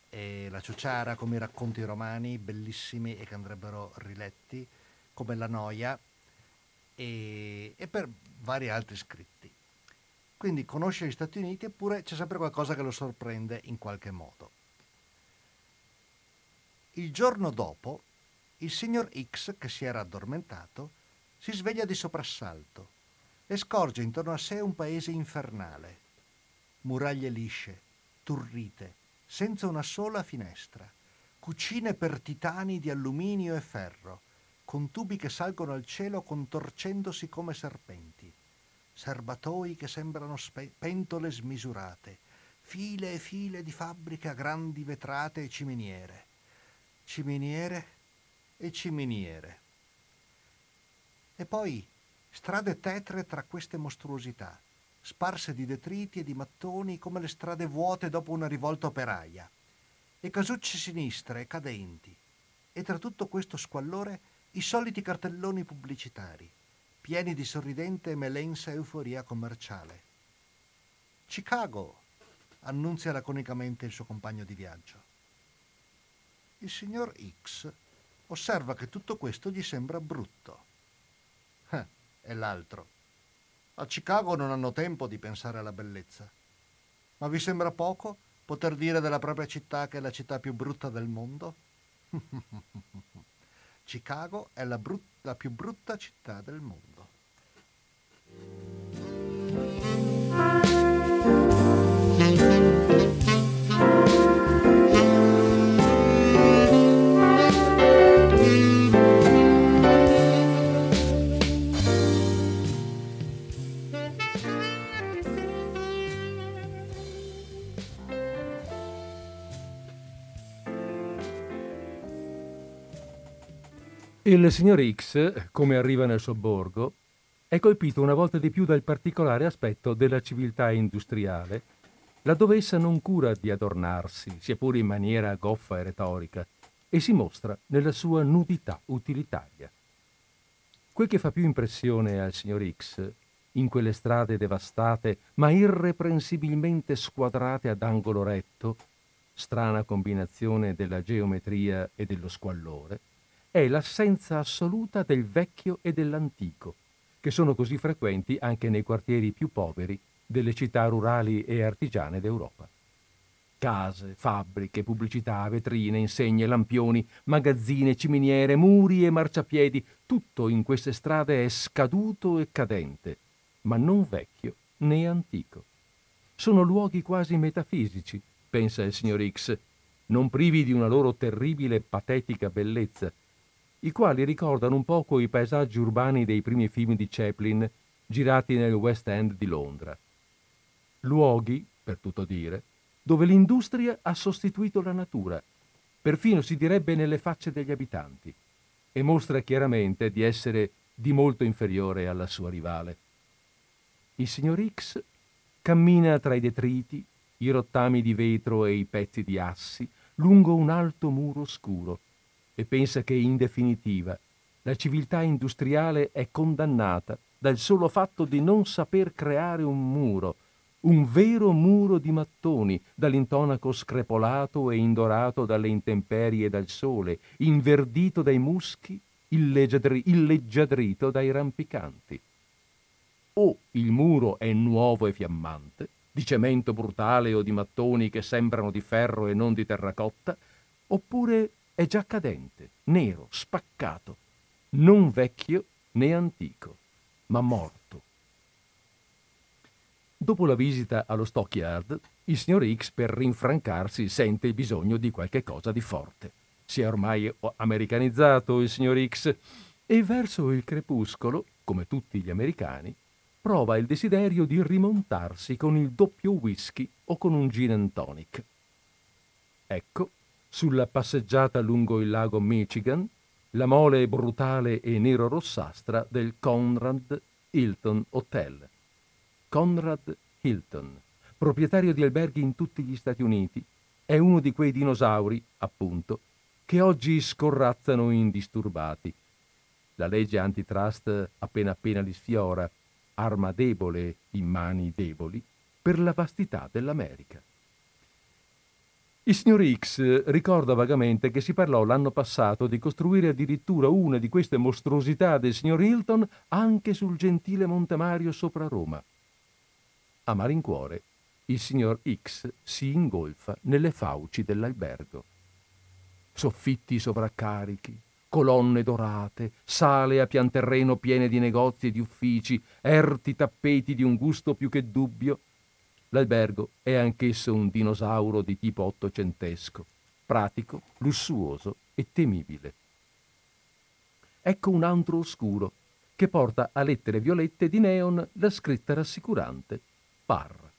eh, La Ciociara, come i racconti romani, bellissimi e che andrebbero riletti, come La Noia e, e per vari altri scritti. Quindi conosce gli Stati Uniti eppure c'è sempre qualcosa che lo sorprende in qualche modo. Il giorno dopo, il signor X, che si era addormentato, si sveglia di soprassalto e scorge intorno a sé un paese infernale. Muraglie lisce, turrite, senza una sola finestra, cucine per titani di alluminio e ferro, con tubi che salgono al cielo contorcendosi come serpenti, serbatoi che sembrano spe- pentole smisurate, file e file di fabbriche a grandi vetrate e ciminiere, ciminiere e ciminiere. E poi strade tetre tra queste mostruosità, sparse di detriti e di mattoni come le strade vuote dopo una rivolta operaia, e casucce sinistre e cadenti, e tra tutto questo squallore i soliti cartelloni pubblicitari, pieni di sorridente e melensa euforia commerciale. Chicago, annunzia laconicamente il suo compagno di viaggio. Il signor X osserva che tutto questo gli sembra brutto. Eh, e l'altro. A Chicago non hanno tempo di pensare alla bellezza. Ma vi sembra poco poter dire della propria città che è la città più brutta del mondo? Chicago è la, brut- la più brutta città del mondo. Il signor X, come arriva nel sobborgo, è colpito una volta di più dal particolare aspetto della civiltà industriale, laddove essa non cura di adornarsi, sia pure in maniera goffa e retorica, e si mostra nella sua nudità utilitaria. Quel che fa più impressione al signor X, in quelle strade devastate ma irreprensibilmente squadrate ad angolo retto, strana combinazione della geometria e dello squallore, è l'assenza assoluta del vecchio e dell'antico, che sono così frequenti anche nei quartieri più poveri delle città rurali e artigiane d'Europa. Case, fabbriche, pubblicità, vetrine, insegne, lampioni, magazzine, ciminiere, muri e marciapiedi, tutto in queste strade è scaduto e cadente, ma non vecchio né antico. Sono luoghi quasi metafisici, pensa il signor X, non privi di una loro terribile e patetica bellezza, i quali ricordano un poco i paesaggi urbani dei primi film di Chaplin girati nel West End di Londra. Luoghi, per tutto dire, dove l'industria ha sostituito la natura, perfino si direbbe nelle facce degli abitanti, e mostra chiaramente di essere di molto inferiore alla sua rivale. Il signor X cammina tra i detriti, i rottami di vetro e i pezzi di assi lungo un alto muro scuro e pensa che in definitiva la civiltà industriale è condannata dal solo fatto di non saper creare un muro, un vero muro di mattoni, dall'intonaco screpolato e indorato dalle intemperie e dal sole, inverdito dai muschi, illeggiadri- illeggiadrito dai rampicanti. O il muro è nuovo e fiammante, di cemento brutale o di mattoni che sembrano di ferro e non di terracotta, oppure è già cadente, nero, spaccato, non vecchio né antico, ma morto. Dopo la visita allo stockyard, il signor X per rinfrancarsi sente il bisogno di qualche cosa di forte. Si è ormai americanizzato il signor X e verso il crepuscolo, come tutti gli americani, prova il desiderio di rimontarsi con il doppio whisky o con un gin and tonic. Ecco sulla passeggiata lungo il lago Michigan, la mole brutale e nero-rossastra del Conrad Hilton Hotel. Conrad Hilton, proprietario di alberghi in tutti gli Stati Uniti, è uno di quei dinosauri, appunto, che oggi scorrazzano indisturbati. La legge antitrust appena appena li sfiora, arma debole in mani deboli, per la vastità dell'America. Il signor X ricorda vagamente che si parlò l'anno passato di costruire addirittura una di queste mostruosità del signor Hilton anche sul gentile Monte Mario sopra Roma. A malincuore, il signor X si ingolfa nelle fauci dell'albergo. Soffitti sovraccarichi, colonne dorate, sale a pianterreno piene di negozi e di uffici, erti tappeti di un gusto più che dubbio, L'albergo è anch'esso un dinosauro di tipo ottocentesco, pratico, lussuoso e temibile. Ecco un antro oscuro che porta a lettere violette di neon la scritta rassicurante Par.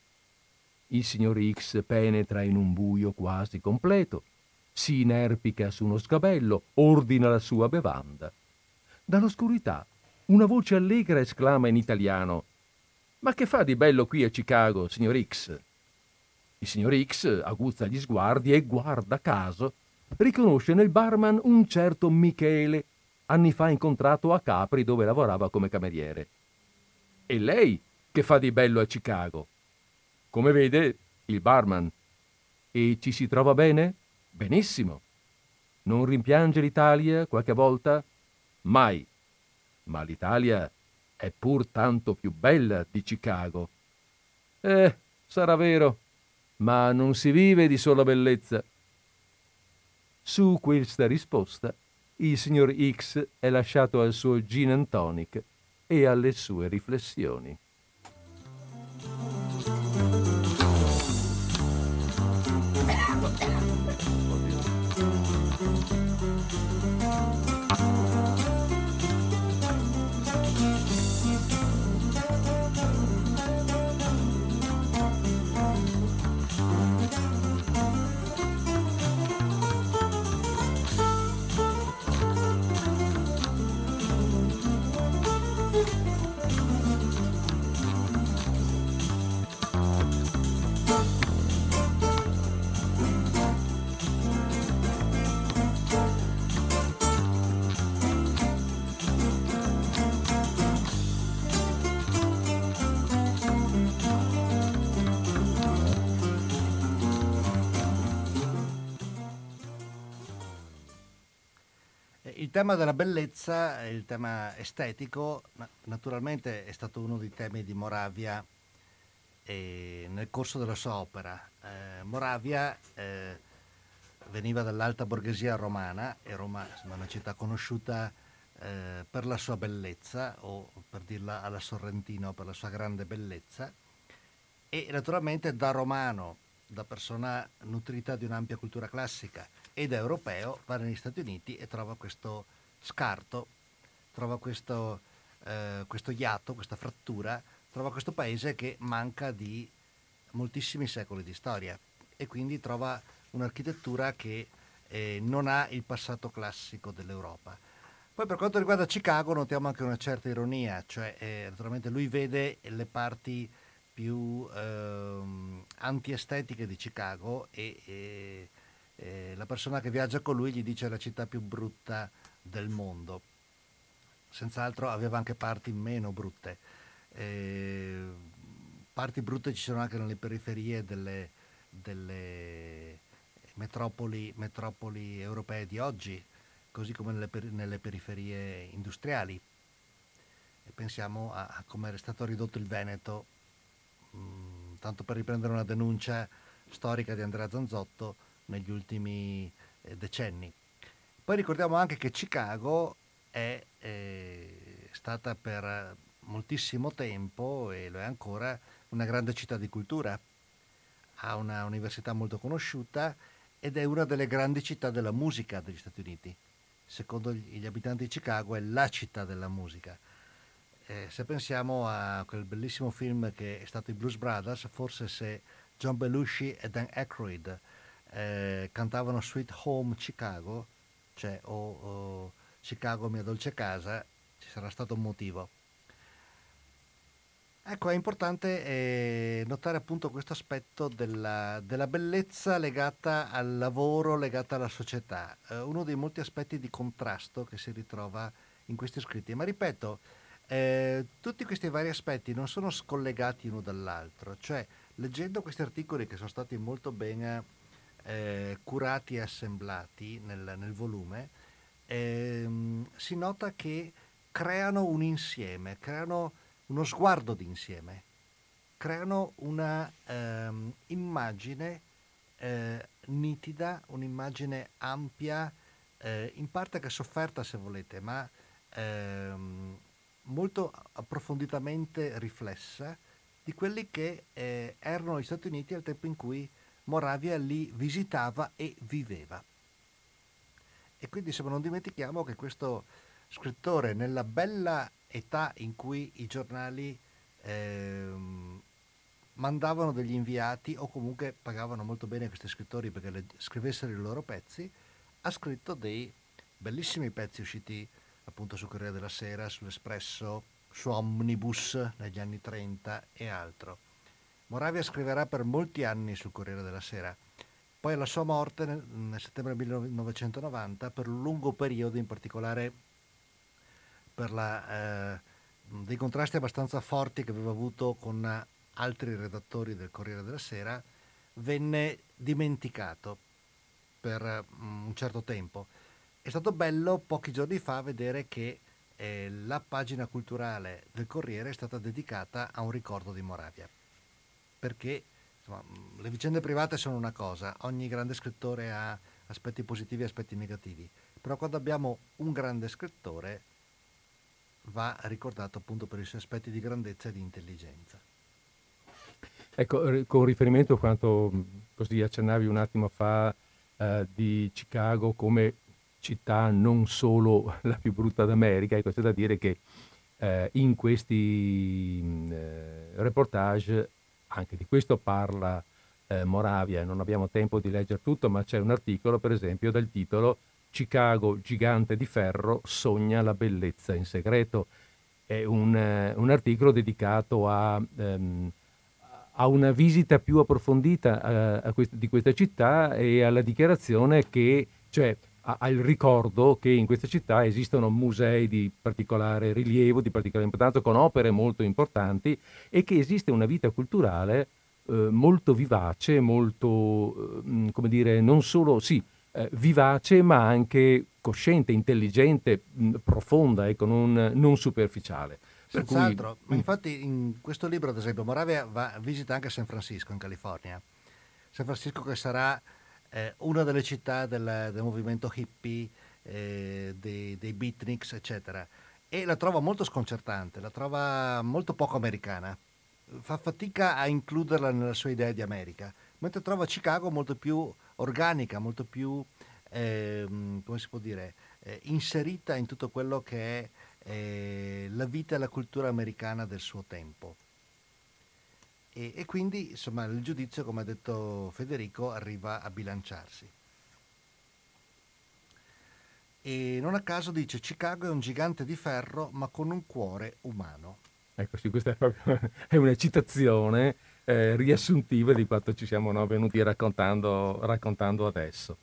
Il signor X penetra in un buio quasi completo, si inerpica su uno sgabello, ordina la sua bevanda. Dall'oscurità una voce allegra esclama in italiano ma che fa di bello qui a Chicago, signor X? Il signor X aguzza gli sguardi e, guarda caso, riconosce nel barman un certo Michele, anni fa incontrato a Capri dove lavorava come cameriere. E lei che fa di bello a Chicago? Come vede, il barman. E ci si trova bene? Benissimo. Non rimpiange l'Italia qualche volta? Mai. Ma l'Italia è pur tanto più bella di Chicago. Eh, sarà vero, ma non si vive di sola bellezza. Su questa risposta il signor X è lasciato al suo gin and tonic e alle sue riflessioni. Il tema della bellezza, il tema estetico, naturalmente è stato uno dei temi di Moravia nel corso della sua opera. Eh, Moravia eh, veniva dall'alta borghesia romana e Roma è una città conosciuta eh, per la sua bellezza, o per dirla alla Sorrentino, per la sua grande bellezza. E naturalmente da romano, da persona nutrita di un'ampia cultura classica, ed europeo va negli Stati Uniti e trova questo scarto, trova questo, eh, questo iatto, questa frattura, trova questo paese che manca di moltissimi secoli di storia e quindi trova un'architettura che eh, non ha il passato classico dell'Europa. Poi per quanto riguarda Chicago notiamo anche una certa ironia, cioè eh, naturalmente lui vede le parti più eh, antiestetiche di Chicago e, e eh, la persona che viaggia con lui gli dice la città più brutta del mondo. Senz'altro aveva anche parti meno brutte. Eh, parti brutte ci sono anche nelle periferie delle, delle metropoli, metropoli, europee di oggi, così come nelle, nelle periferie industriali. E pensiamo a, a come è stato ridotto il Veneto, mh, mm, tanto per riprendere una denuncia storica di Andrea Zanzotto, negli ultimi eh, decenni. Poi ricordiamo anche che Chicago è eh, stata per moltissimo tempo, e lo è ancora, una grande città di cultura. Ha una università molto conosciuta ed è una delle grandi città della musica degli Stati Uniti. Secondo gli abitanti di Chicago è la città della musica. Eh, se pensiamo a quel bellissimo film che è stato i Blues Brothers, forse se John Belushi e Dan Aykroyd eh, cantavano Sweet Home Chicago, cioè o, o Chicago mia dolce casa, ci sarà stato un motivo. Ecco, è importante eh, notare appunto questo aspetto della, della, bellezza legata al lavoro, legata alla società, eh, uno dei molti aspetti di contrasto che si ritrova in questi scritti. Ma ripeto, eh, tutti questi vari aspetti non sono scollegati uno dall'altro, cioè leggendo questi articoli che sono stati molto ben eh, curati e assemblati nel, nel volume, ehm, si nota che creano un insieme, creano uno sguardo d'insieme, creano una ehm, immagine eh, nitida, un'immagine ampia, eh, in parte che sofferta se volete, ma ehm, molto approfonditamente riflessa di quelli che eh, erano gli Stati Uniti al tempo in cui Moravia li visitava e viveva. E quindi insomma non dimentichiamo che questo scrittore nella bella età in cui i giornali eh, mandavano degli inviati o comunque pagavano molto bene questi scrittori perché le, scrivessero i loro pezzi, ha scritto dei bellissimi pezzi usciti appunto su Corriere della Sera, sull'Espresso, su Omnibus negli anni 30 e altro. Moravia scriverà per molti anni sul Corriere della Sera. Poi alla sua morte nel, settembre 1990, per un lungo periodo, in particolare per la, eh, dei contrasti abbastanza forti che aveva avuto con altri redattori del Corriere della Sera, venne dimenticato per mm, un certo tempo. È stato bello pochi giorni fa vedere che eh, la pagina culturale del Corriere è stata dedicata a un ricordo di Moravia. Perché insomma, mm, le vicende private sono una cosa, ogni grande scrittore ha aspetti positivi e aspetti negativi, però quando abbiamo un grande scrittore va ricordato appunto per i suoi aspetti di grandezza e di intelligenza. Ecco, con riferimento a quanto così accennavi un attimo fa eh, di Chicago come città non solo la più brutta d'America, ecco, c'è da dire che eh, in questi eh, reportage anche di questo parla eh, Moravia, non abbiamo tempo di leggere tutto, ma c'è un articolo per esempio dal titolo Chicago, gigante di ferro, sogna la bellezza in segreto. È un, uh, un articolo dedicato a, um, a, una visita più approfondita a quest- di questa città e alla dichiarazione che, cioè al ricordo che in questa città esistono musei di particolare rilievo, di particolare importanza, con opere molto importanti e che esiste una vita culturale eh, molto vivace, molto, eh, come dire, non solo, sì, eh, vivace ma anche cosciente, intelligente, mh, profonda, ecco, non, non superficiale. Per Senz'altro, cui... ma infatti in questo libro, ad esempio, Moravia va, visita anche San Francisco in California. San Francisco che sarà eh, una delle città del, del movimento hippie, eh, dei, dei beatniks, eccetera. E la trova molto sconcertante, la trova molto poco americana. Fa fatica a includerla nella sua idea di America, mentre trova Chicago molto più organica, molto più, eh, come si può dire, eh, inserita in tutto quello che è eh, la vita e la cultura americana del suo tempo. E, e quindi, insomma, il giudizio, come ha detto Federico, arriva a bilanciarsi. E non a caso dice Chicago è un gigante di ferro ma con un cuore umano. Ecco sì, questa è proprio è una citazione eh, riassuntiva di quanto ci siamo no, venuti raccontando, raccontando, adesso.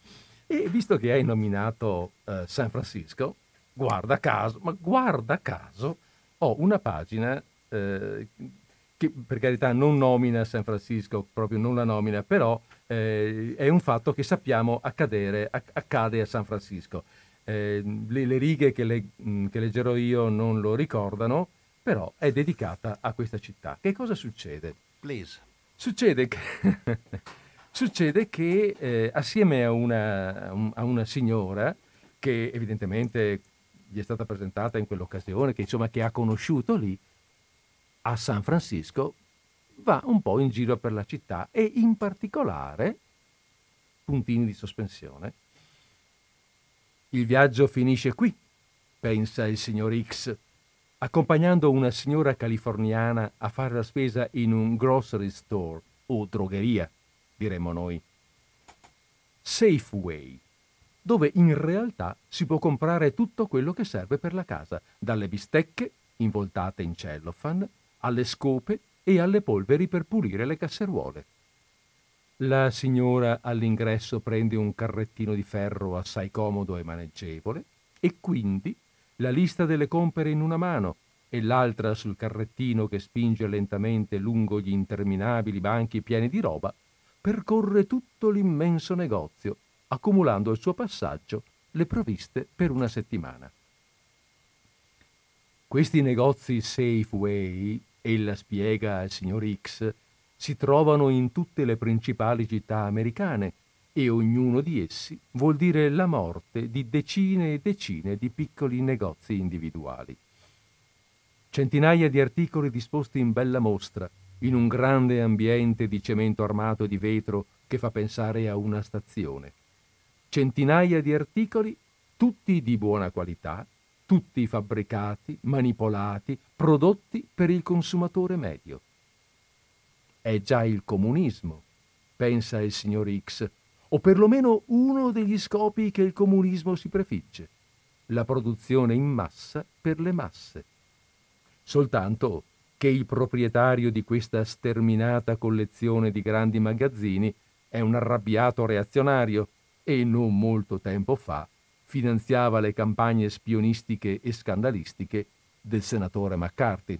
E visto che hai nominato eh, San Francisco, guarda caso, ma guarda caso, ho una pagina eh, che per carità non nomina San Francisco, proprio non la nomina, però eh, è un fatto che sappiamo accadere, accade a San Francisco. Eh, le, le, righe che, le, che leggerò io non lo ricordano, però è dedicata a questa città. Che cosa succede? Please. Succede che, succede che eh, assieme a una, a una, signora che evidentemente gli è stata presentata in quell'occasione, che insomma che ha conosciuto lì, a San Francisco, va un po' in giro per la città e in particolare, puntini di sospensione, il viaggio finisce qui, pensa il signor X, accompagnando una signora californiana a fare la spesa in un grocery store o drogheria, diremmo noi. Safeway, dove in realtà si può comprare tutto quello che serve per la casa, dalle bistecche, involtate in cellophane, alle scope e alle polveri per pulire le casseruole. La signora all'ingresso prende un carrettino di ferro assai comodo e maneggevole e quindi la lista delle compere in una mano e l'altra sul carrettino che spinge lentamente lungo gli interminabili banchi pieni di roba, percorre tutto l'immenso negozio, accumulando al suo passaggio le provviste per una settimana. Questi negozi Safeway, ella spiega al signor X, si trovano in tutte le principali città americane e ognuno di essi vuol dire la morte di decine e decine di piccoli negozi individuali. Centinaia di articoli disposti in bella mostra, in un grande ambiente di cemento armato di vetro che fa pensare a una stazione. Centinaia di articoli, tutti di buona qualità, tutti fabbricati, manipolati, prodotti per il consumatore medio è già il comunismo, pensa il signor X, o perlomeno uno degli scopi che il comunismo si prefigge, la produzione in massa per le masse. Soltanto che il proprietario di questa sterminata collezione di grandi magazzini è un arrabbiato reazionario e non molto tempo fa finanziava le campagne spionistiche e scandalistiche del senatore McCarthy.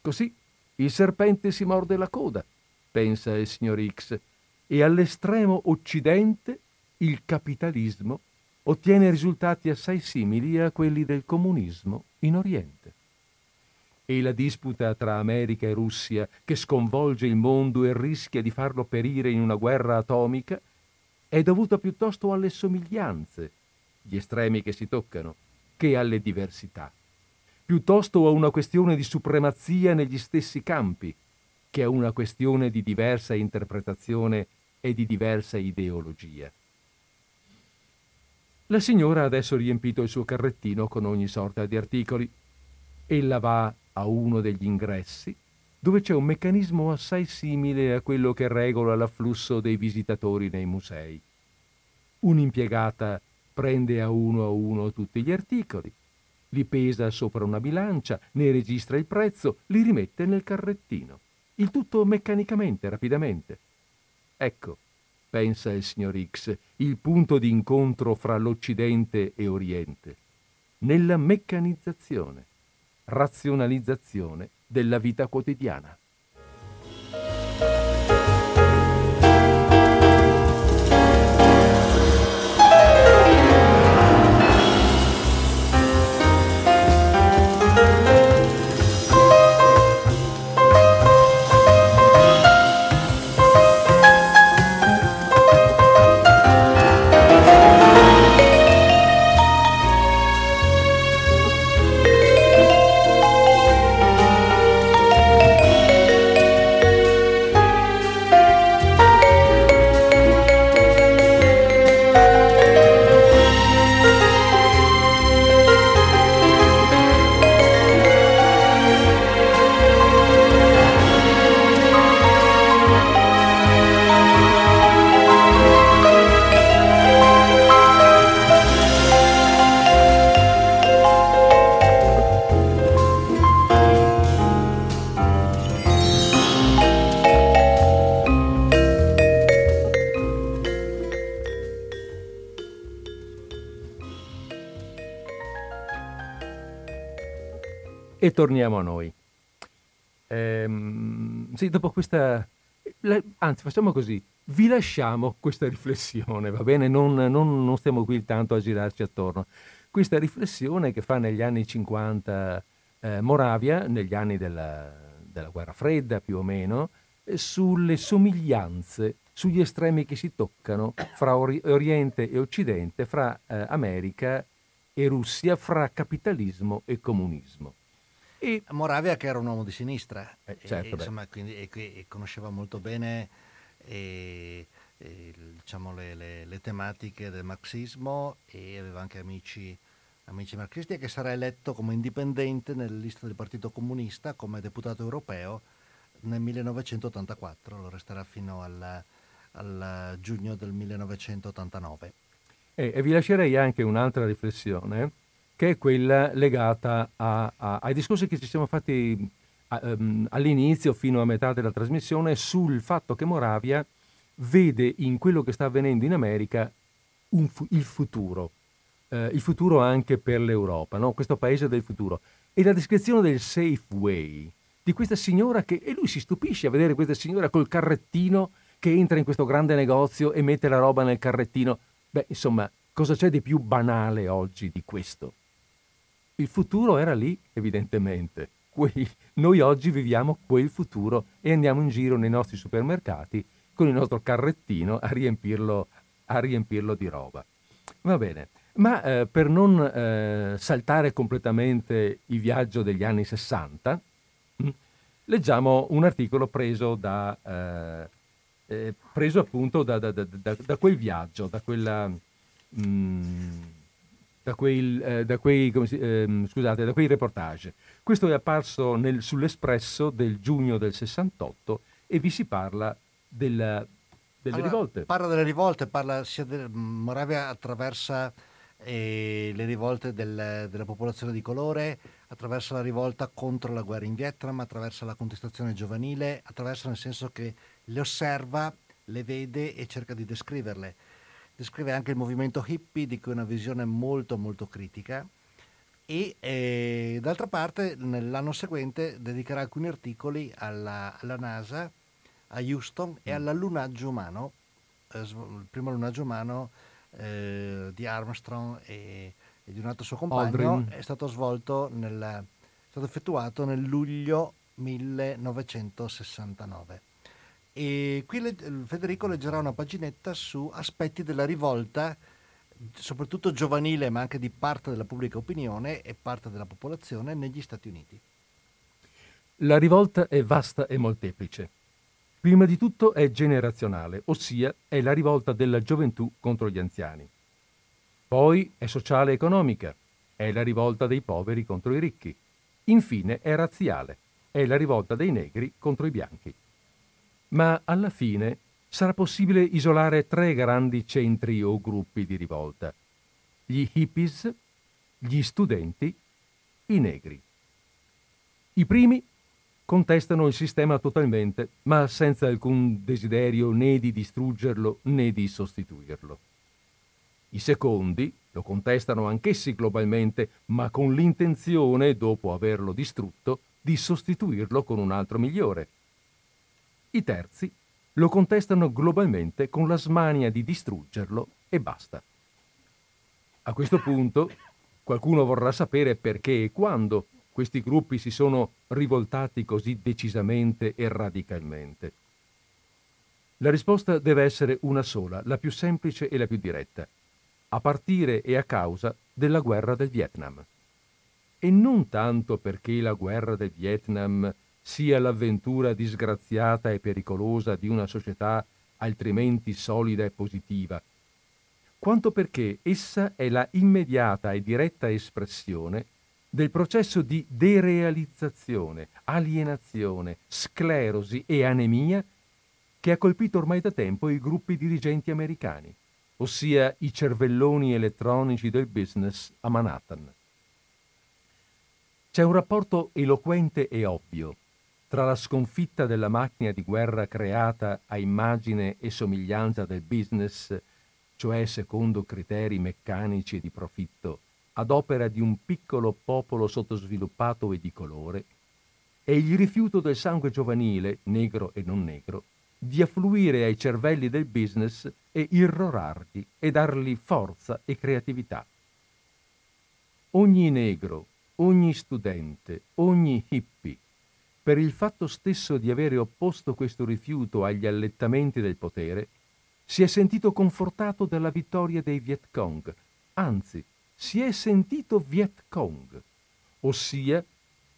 Così il serpente si morde la coda, pensa il signor X, e all'estremo occidente il capitalismo ottiene risultati assai simili a quelli del comunismo in Oriente. E la disputa tra America e Russia, che sconvolge il mondo e rischia di farlo perire in una guerra atomica, è dovuta piuttosto alle somiglianze, gli estremi che si toccano, che alle diversità piuttosto a una questione di supremazia negli stessi campi, che a una questione di diversa interpretazione e di diversa ideologia. La signora ha adesso riempito il suo carrettino con ogni sorta di articoli. Ella va a uno degli ingressi, dove c'è un meccanismo assai simile a quello che regola l'afflusso dei visitatori nei musei. Un'impiegata prende a uno a uno tutti gli articoli, li pesa sopra una bilancia, ne registra il prezzo, li rimette nel carrettino. Il tutto meccanicamente, rapidamente. Ecco, pensa il signor X, il punto di incontro fra l'Occidente e Oriente. Nella meccanizzazione, razionalizzazione della vita quotidiana. E torniamo a noi. Ehm, sì, dopo questa... Anzi, facciamo così, vi lasciamo questa riflessione, va bene? Non, non, non stiamo qui tanto a girarci attorno. Questa riflessione che fa negli anni 50 eh, Moravia, negli anni della, della, guerra fredda più o meno, eh, sulle somiglianze, sugli estremi che si toccano fra ori- Oriente e Occidente, fra eh, America e Russia, fra capitalismo e comunismo. E Moravia che era un uomo di sinistra, eh, certo, e, insomma, quindi, e, e conosceva molto bene e, diciamo, le, le, le, tematiche del marxismo e aveva anche amici, amici marxisti e che sarà eletto come indipendente nella lista del Partito Comunista come deputato europeo nel 1984, lo resterà fino al, al giugno del 1989. E, e vi lascerei anche un'altra riflessione, che è quella legata a, a, ai discorsi che ci siamo fatti a, um, all'inizio, fino a metà della trasmissione, sul fatto che Moravia vede in quello che sta avvenendo in America fu- il futuro, eh, il futuro anche per l'Europa, no? questo paese del futuro. E la descrizione del Safeway, di questa signora che, e lui si stupisce a vedere questa signora col carrettino che entra in questo grande negozio e mette la roba nel carrettino. Beh, insomma, cosa c'è di più banale oggi di questo? Il futuro era lì, evidentemente. Noi oggi viviamo quel futuro e andiamo in giro nei nostri supermercati con il nostro carrettino a riempirlo, a riempirlo di roba. Va bene, ma eh, per non eh, saltare completamente il viaggio degli anni 60, mh, hm, leggiamo un articolo preso da, eh, eh, preso appunto da, da, da, quel viaggio, da quella... Mh, mm, da quei, eh, da, quei, si, eh, scusate, da quei, reportage. Questo è apparso nel, sull'Espresso del giugno del 68 e vi si parla della, delle allora, rivolte. Parla delle rivolte, parla sia del Moravia attraversa eh, le rivolte del, della popolazione di colore, attraverso la rivolta contro la guerra in Vietnam, attraverso la contestazione giovanile, attraverso nel senso che le osserva, le vede e cerca di descriverle. Descrive anche il movimento hippie, di cui è una visione molto molto critica. E eh, d'altra parte, nell'anno seguente dedicherà alcuni articoli alla, alla NASA, a Houston e mm. all'allunaggio umano, eh, il primo allunaggio umano eh, di Armstrong e, e, di un altro suo compagno, Aldrin. è stato svolto nel, è stato effettuato nel luglio 1969. E qui le, Federico leggerà una paginetta su aspetti della rivolta, soprattutto giovanile, ma anche di parte della pubblica opinione e parte della popolazione negli Stati Uniti. La rivolta è vasta e molteplice. Prima di tutto è generazionale, ossia è la rivolta della gioventù contro gli anziani. Poi è sociale e economica, è la rivolta dei poveri contro i ricchi. Infine è razziale, è la rivolta dei negri contro i bianchi ma alla fine sarà possibile isolare tre grandi centri o gruppi di rivolta. Gli hippies, gli studenti, i negri. I primi contestano il sistema totalmente, ma senza alcun desiderio né di distruggerlo né di sostituirlo. I secondi lo contestano anch'essi globalmente, ma con l'intenzione, dopo averlo distrutto, di sostituirlo con un altro migliore. I terzi lo contestano globalmente con la smania di distruggerlo e basta. A questo punto qualcuno vorrà sapere perché e quando questi gruppi si sono rivoltati così decisamente e radicalmente. La risposta deve essere una sola, la più semplice e la più diretta, a partire e a causa della guerra del Vietnam. E non tanto perché la guerra del Vietnam sia l'avventura disgraziata e pericolosa di una società altrimenti solida e positiva, quanto perché essa è la immediata e diretta espressione del processo di derealizzazione, alienazione, sclerosi e anemia che ha colpito ormai da tempo i gruppi dirigenti americani, ossia i cervelloni elettronici del business a Manhattan. C'è un rapporto eloquente e ovvio tra la sconfitta della macchina di guerra creata a immagine e somiglianza del business, cioè secondo criteri meccanici di profitto, ad opera di un piccolo popolo sottosviluppato e di colore, e il rifiuto del sangue giovanile, negro e non negro, di affluire ai cervelli del business e irrorarli e dargli forza e creatività. Ogni negro, ogni studente, ogni hippie, per il fatto stesso di avere opposto questo rifiuto agli allettamenti del potere, si è sentito confortato dalla vittoria dei Viet Cong, anzi, si è sentito Viet Cong, ossia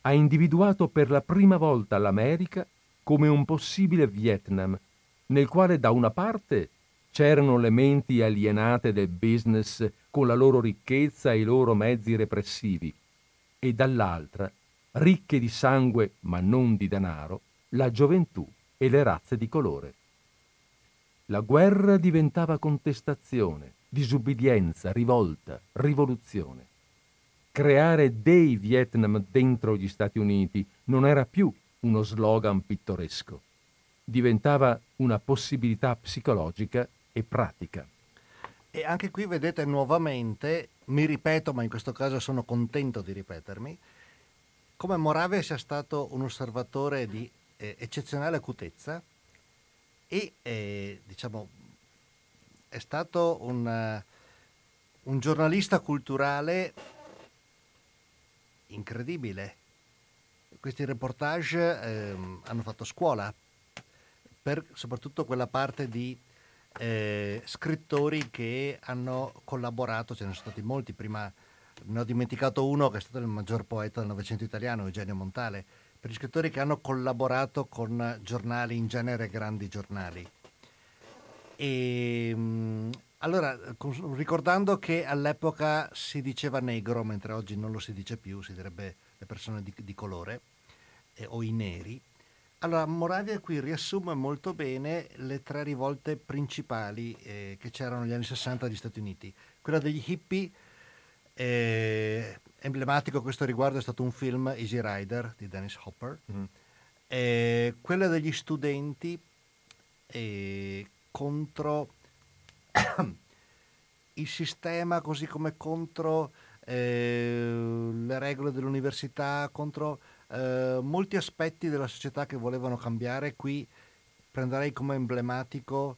ha individuato per la prima volta l'America come un possibile Vietnam, nel quale da una parte c'erano le menti alienate del business con la loro ricchezza e i loro mezzi repressivi, e dall'altra ricche di sangue ma non di denaro, la gioventù e le razze di colore. La guerra diventava contestazione, disubbidienza, rivolta, rivoluzione. Creare dei Vietnam dentro gli Stati Uniti non era più uno slogan pittoresco, diventava una possibilità psicologica e pratica. E anche qui vedete nuovamente, mi ripeto, ma in questo caso sono contento di ripetermi, come Moravia sia stato un osservatore di eh, eccezionale acutezza e eh, diciamo è stato un, uh, un giornalista culturale incredibile. Questi reportage eh, hanno fatto scuola per soprattutto quella parte di eh, scrittori che hanno collaborato, ce ne sono stati molti, prima ne ho dimenticato uno che è stato il maggior poeta del Novecento italiano, Eugenio Montale, per gli scrittori che hanno collaborato con giornali, in genere grandi giornali. E, ehm, allora, ricordando che all'epoca si diceva negro, mentre oggi non lo si dice più, si direbbe le persone di, di colore eh, o i neri, allora, Moravia qui riassume molto bene le tre rivolte principali eh, che c'erano negli anni 60 negli Stati Uniti. Quella degli hippie, eh, emblematico a questo riguardo è stato un film Easy Rider di Dennis Hopper. Mm. Eh, quella degli studenti eh, contro il sistema, così come contro eh, le regole dell'università, contro eh, molti aspetti della società che volevano cambiare. Qui prenderei come emblematico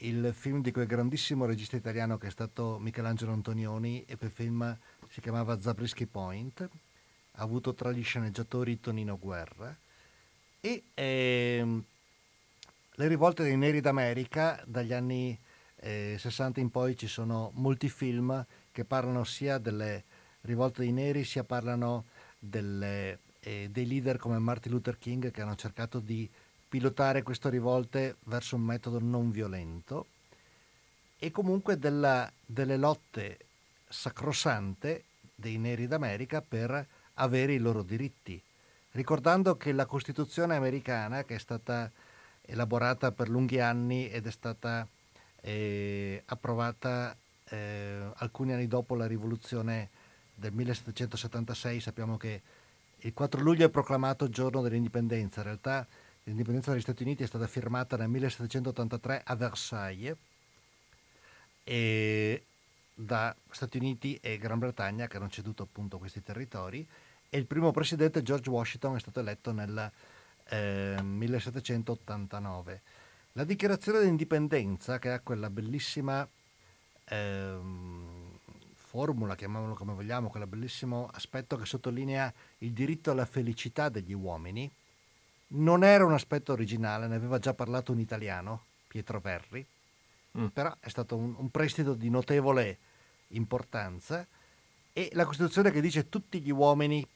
il film di quel grandissimo regista italiano che è stato Michelangelo Antonioni e quel film si chiamava Zabriskie Point, ha avuto tra gli sceneggiatori Tonino Guerra e ehm, le rivolte dei neri d'America dagli anni eh, 60 in poi ci sono molti film che parlano sia delle rivolte dei neri sia parlano delle eh, dei leader come Martin Luther King che hanno cercato di pilotare queste rivolte verso un metodo non violento e comunque della, delle lotte sacrosante dei neri d'America per avere i loro diritti, ricordando che la Costituzione americana, che è stata elaborata per lunghi anni ed è stata eh, approvata eh, alcuni anni dopo la rivoluzione del 1776, sappiamo che il 4 luglio è proclamato giorno dell'indipendenza, in realtà l'indipendenza degli Stati Uniti è stata firmata nel 1783 a Versailles e da Stati Uniti e Gran Bretagna che hanno ceduto appunto questi territori e il primo presidente George Washington è stato eletto nel eh, 1789. La dichiarazione di indipendenza, che ha quella bellissima ehm, formula, chiamiamolo come vogliamo, quel bellissimo aspetto che sottolinea il diritto alla felicità degli uomini, non era un aspetto originale, ne aveva già parlato un italiano, Pietro Verri, mm. però è stato un, un prestito di notevole importanza e la Costituzione che dice tutti gli uomini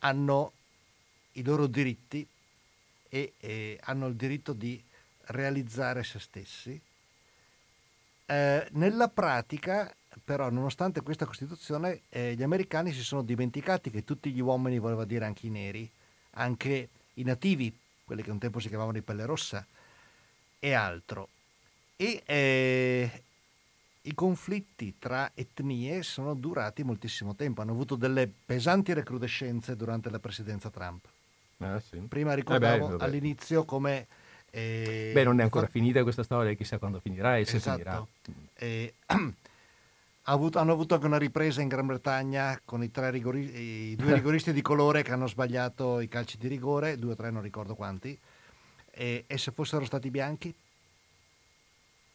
hanno i loro diritti e, e hanno il diritto di realizzare se stessi. Eh, nella pratica però nonostante questa Costituzione eh, gli americani si sono dimenticati che tutti gli uomini voleva dire anche i neri, anche i nativi, quelli che un tempo si chiamavano i pelle rossa e altro. E eh, i conflitti tra etnie sono durati moltissimo tempo, hanno avuto delle pesanti recrudescenze durante la presidenza Trump. Ah, sì. Prima ricordavo eh beh, all'inizio come... Eh, beh, non è ancora fa... finita questa storia, chissà quando finirà e se esatto. finirà. Eh, avuto, hanno avuto anche una ripresa in Gran Bretagna con i, rigori, i due rigoristi di colore che hanno sbagliato i calci di rigore, due o tre non ricordo quanti, e, e se fossero stati bianchi?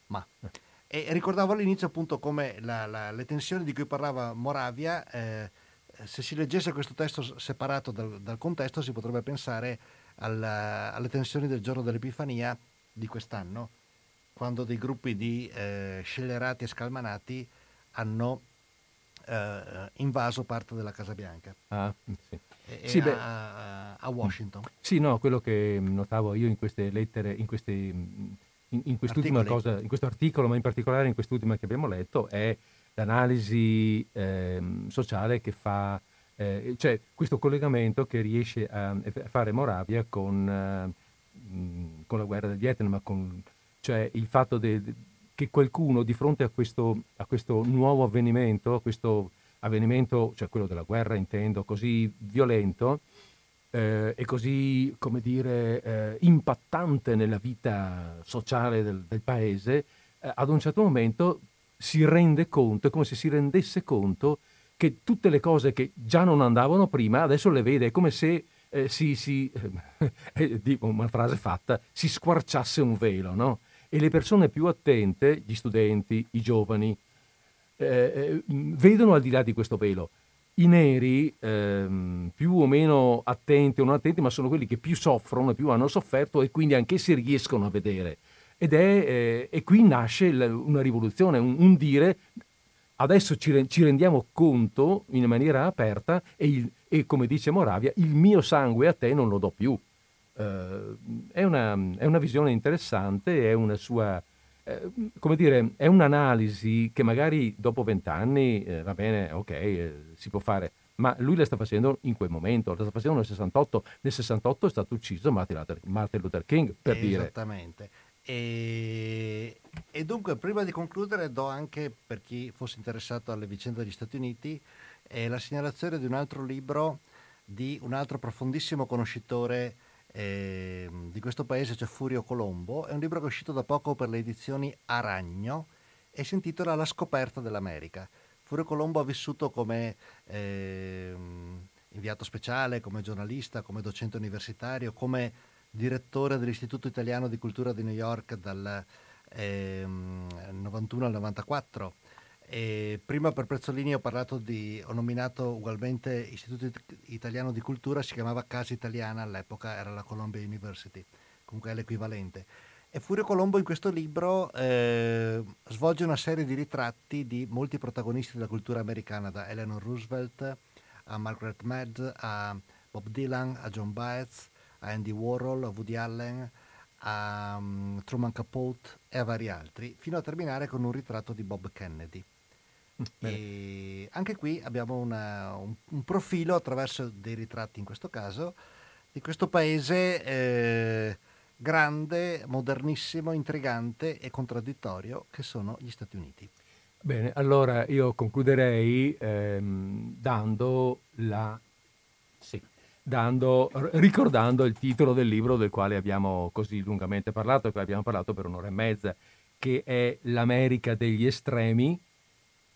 Ma... E ricordavo all'inizio appunto come la, la, le tensioni di cui parlava Moravia, eh, se si leggesse questo testo separato dal, dal contesto si potrebbe pensare alla, alle tensioni del giorno dell'Epifania di quest'anno, quando dei gruppi di eh, scellerati e scalmanati hanno eh, invaso parte della Casa Bianca. Ah, sì. E, sì, a, a, Washington. Sì, no, quello che notavo io in queste lettere, in, queste, in, in quest'ultima Articoli. cosa, in questo articolo, ma in particolare in quest'ultima che abbiamo letto, è l'analisi eh, sociale che fa, eh, cioè questo collegamento che riesce a, a fare Moravia con, eh, con, la guerra del Vietnam, con, cioè il fatto de, che qualcuno di fronte a questo, a questo nuovo avvenimento, a questo avvenimento, cioè quello della guerra intendo, così violento eh, e così, come dire, eh, impattante nella vita sociale del, del paese, eh, ad un certo momento si rende conto, è come se si rendesse conto che tutte le cose che già non andavano prima, adesso le vede, è come se eh, si, si eh, una frase fatta, si squarciasse un velo, no? E le persone più attente, gli studenti, i giovani, eh, eh vedono al di là di questo velo. I neri, ehm, più o meno attenti o non attenti, ma sono quelli che più soffrono più hanno sofferto e quindi anche si riescono a vedere. Ed è, eh, e qui nasce il, una rivoluzione, un, un dire adesso ci, ci, rendiamo conto in maniera aperta e, il, e, come dice Moravia, il mio sangue a te non lo do più. Uh, è, una, è, una, visione interessante, è una sua, eh, come dire, è un'analisi che magari dopo vent'anni, eh, va bene, ok, eh, si può fare, ma lui la sta facendo in quel momento, la sta facendo nel 68, nel 68 è stato ucciso Martin Luther, King, per dire. Esattamente. E, e, dunque, prima di concludere, do anche per chi fosse interessato alle vicende degli Stati Uniti eh, la segnalazione di un altro libro di un altro profondissimo conoscitore eh, di questo paese, cioè Furio Colombo. È un libro che è uscito da poco per le edizioni Aragno e si intitola La scoperta dell'America. Furio Colombo ha vissuto come eh, inviato speciale, come giornalista, come docente universitario, come direttore dell'Istituto Italiano di Cultura di New York dal eh, 91 al 94. E prima per Prezzolini ho di, ho nominato ugualmente Istituto Italiano di Cultura, si chiamava Casa Italiana, all'epoca era la Columbia University, comunque è l'equivalente. E Furio Colombo in questo libro eh, svolge una serie di ritratti di molti protagonisti della cultura americana, da Eleanor Roosevelt a Margaret Mead, a Bob Dylan, a John Baez, a Andy Warhol, a Woody Allen, a um, Truman Capote e a vari altri, fino a terminare con un ritratto di Bob Kennedy. Mm, anche qui abbiamo una, un, un, profilo attraverso dei ritratti in questo caso di questo paese eh, grande, modernissimo, intrigante e contraddittorio che sono gli Stati Uniti. Bene, allora io concluderei ehm, dando la... Sì dando, ricordando il titolo del libro del quale abbiamo così lungamente parlato e che abbiamo parlato per un'ora e mezza, che è L'America degli estremi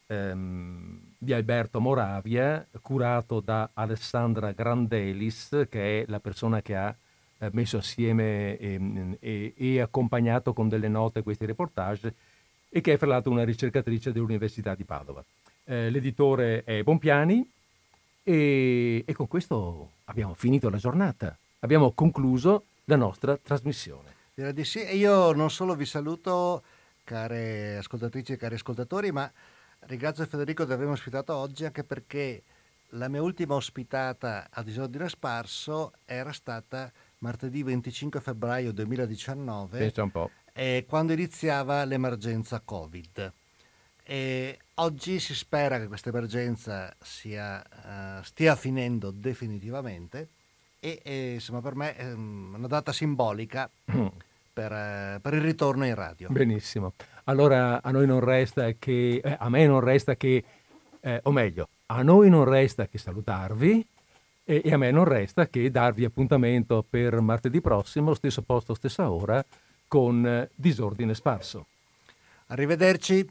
ehm, di Alberto Moravia, curato da Alessandra Grandelis, che è la persona che ha eh, messo assieme e, ehm, e, e accompagnato con delle note questi reportage e che è fra l'altro una ricercatrice dell'Università di Padova. Eh, l'editore è Bompiani e, e con questo abbiamo finito la giornata, abbiamo concluso la nostra trasmissione. Direi di sì, e io non solo vi saluto, care ascoltatrici e cari ascoltatori, ma ringrazio Federico di avermi ospitato oggi anche perché la mia ultima ospitata a Disordine Sparso era stata martedì 25 febbraio 2019, Pensa un po'. quando iniziava l'emergenza Covid. E oggi si spera che questa emergenza sia, uh, stia finendo definitivamente e, e insomma per me è una data simbolica mm. per, uh, per, il ritorno in radio. Benissimo. Allora a noi non resta che, eh, a me non resta che, eh, o meglio, a noi non resta che salutarvi e, e a me non resta che darvi appuntamento per martedì prossimo, stesso posto, stessa ora, con Disordine Sparso. Arrivederci.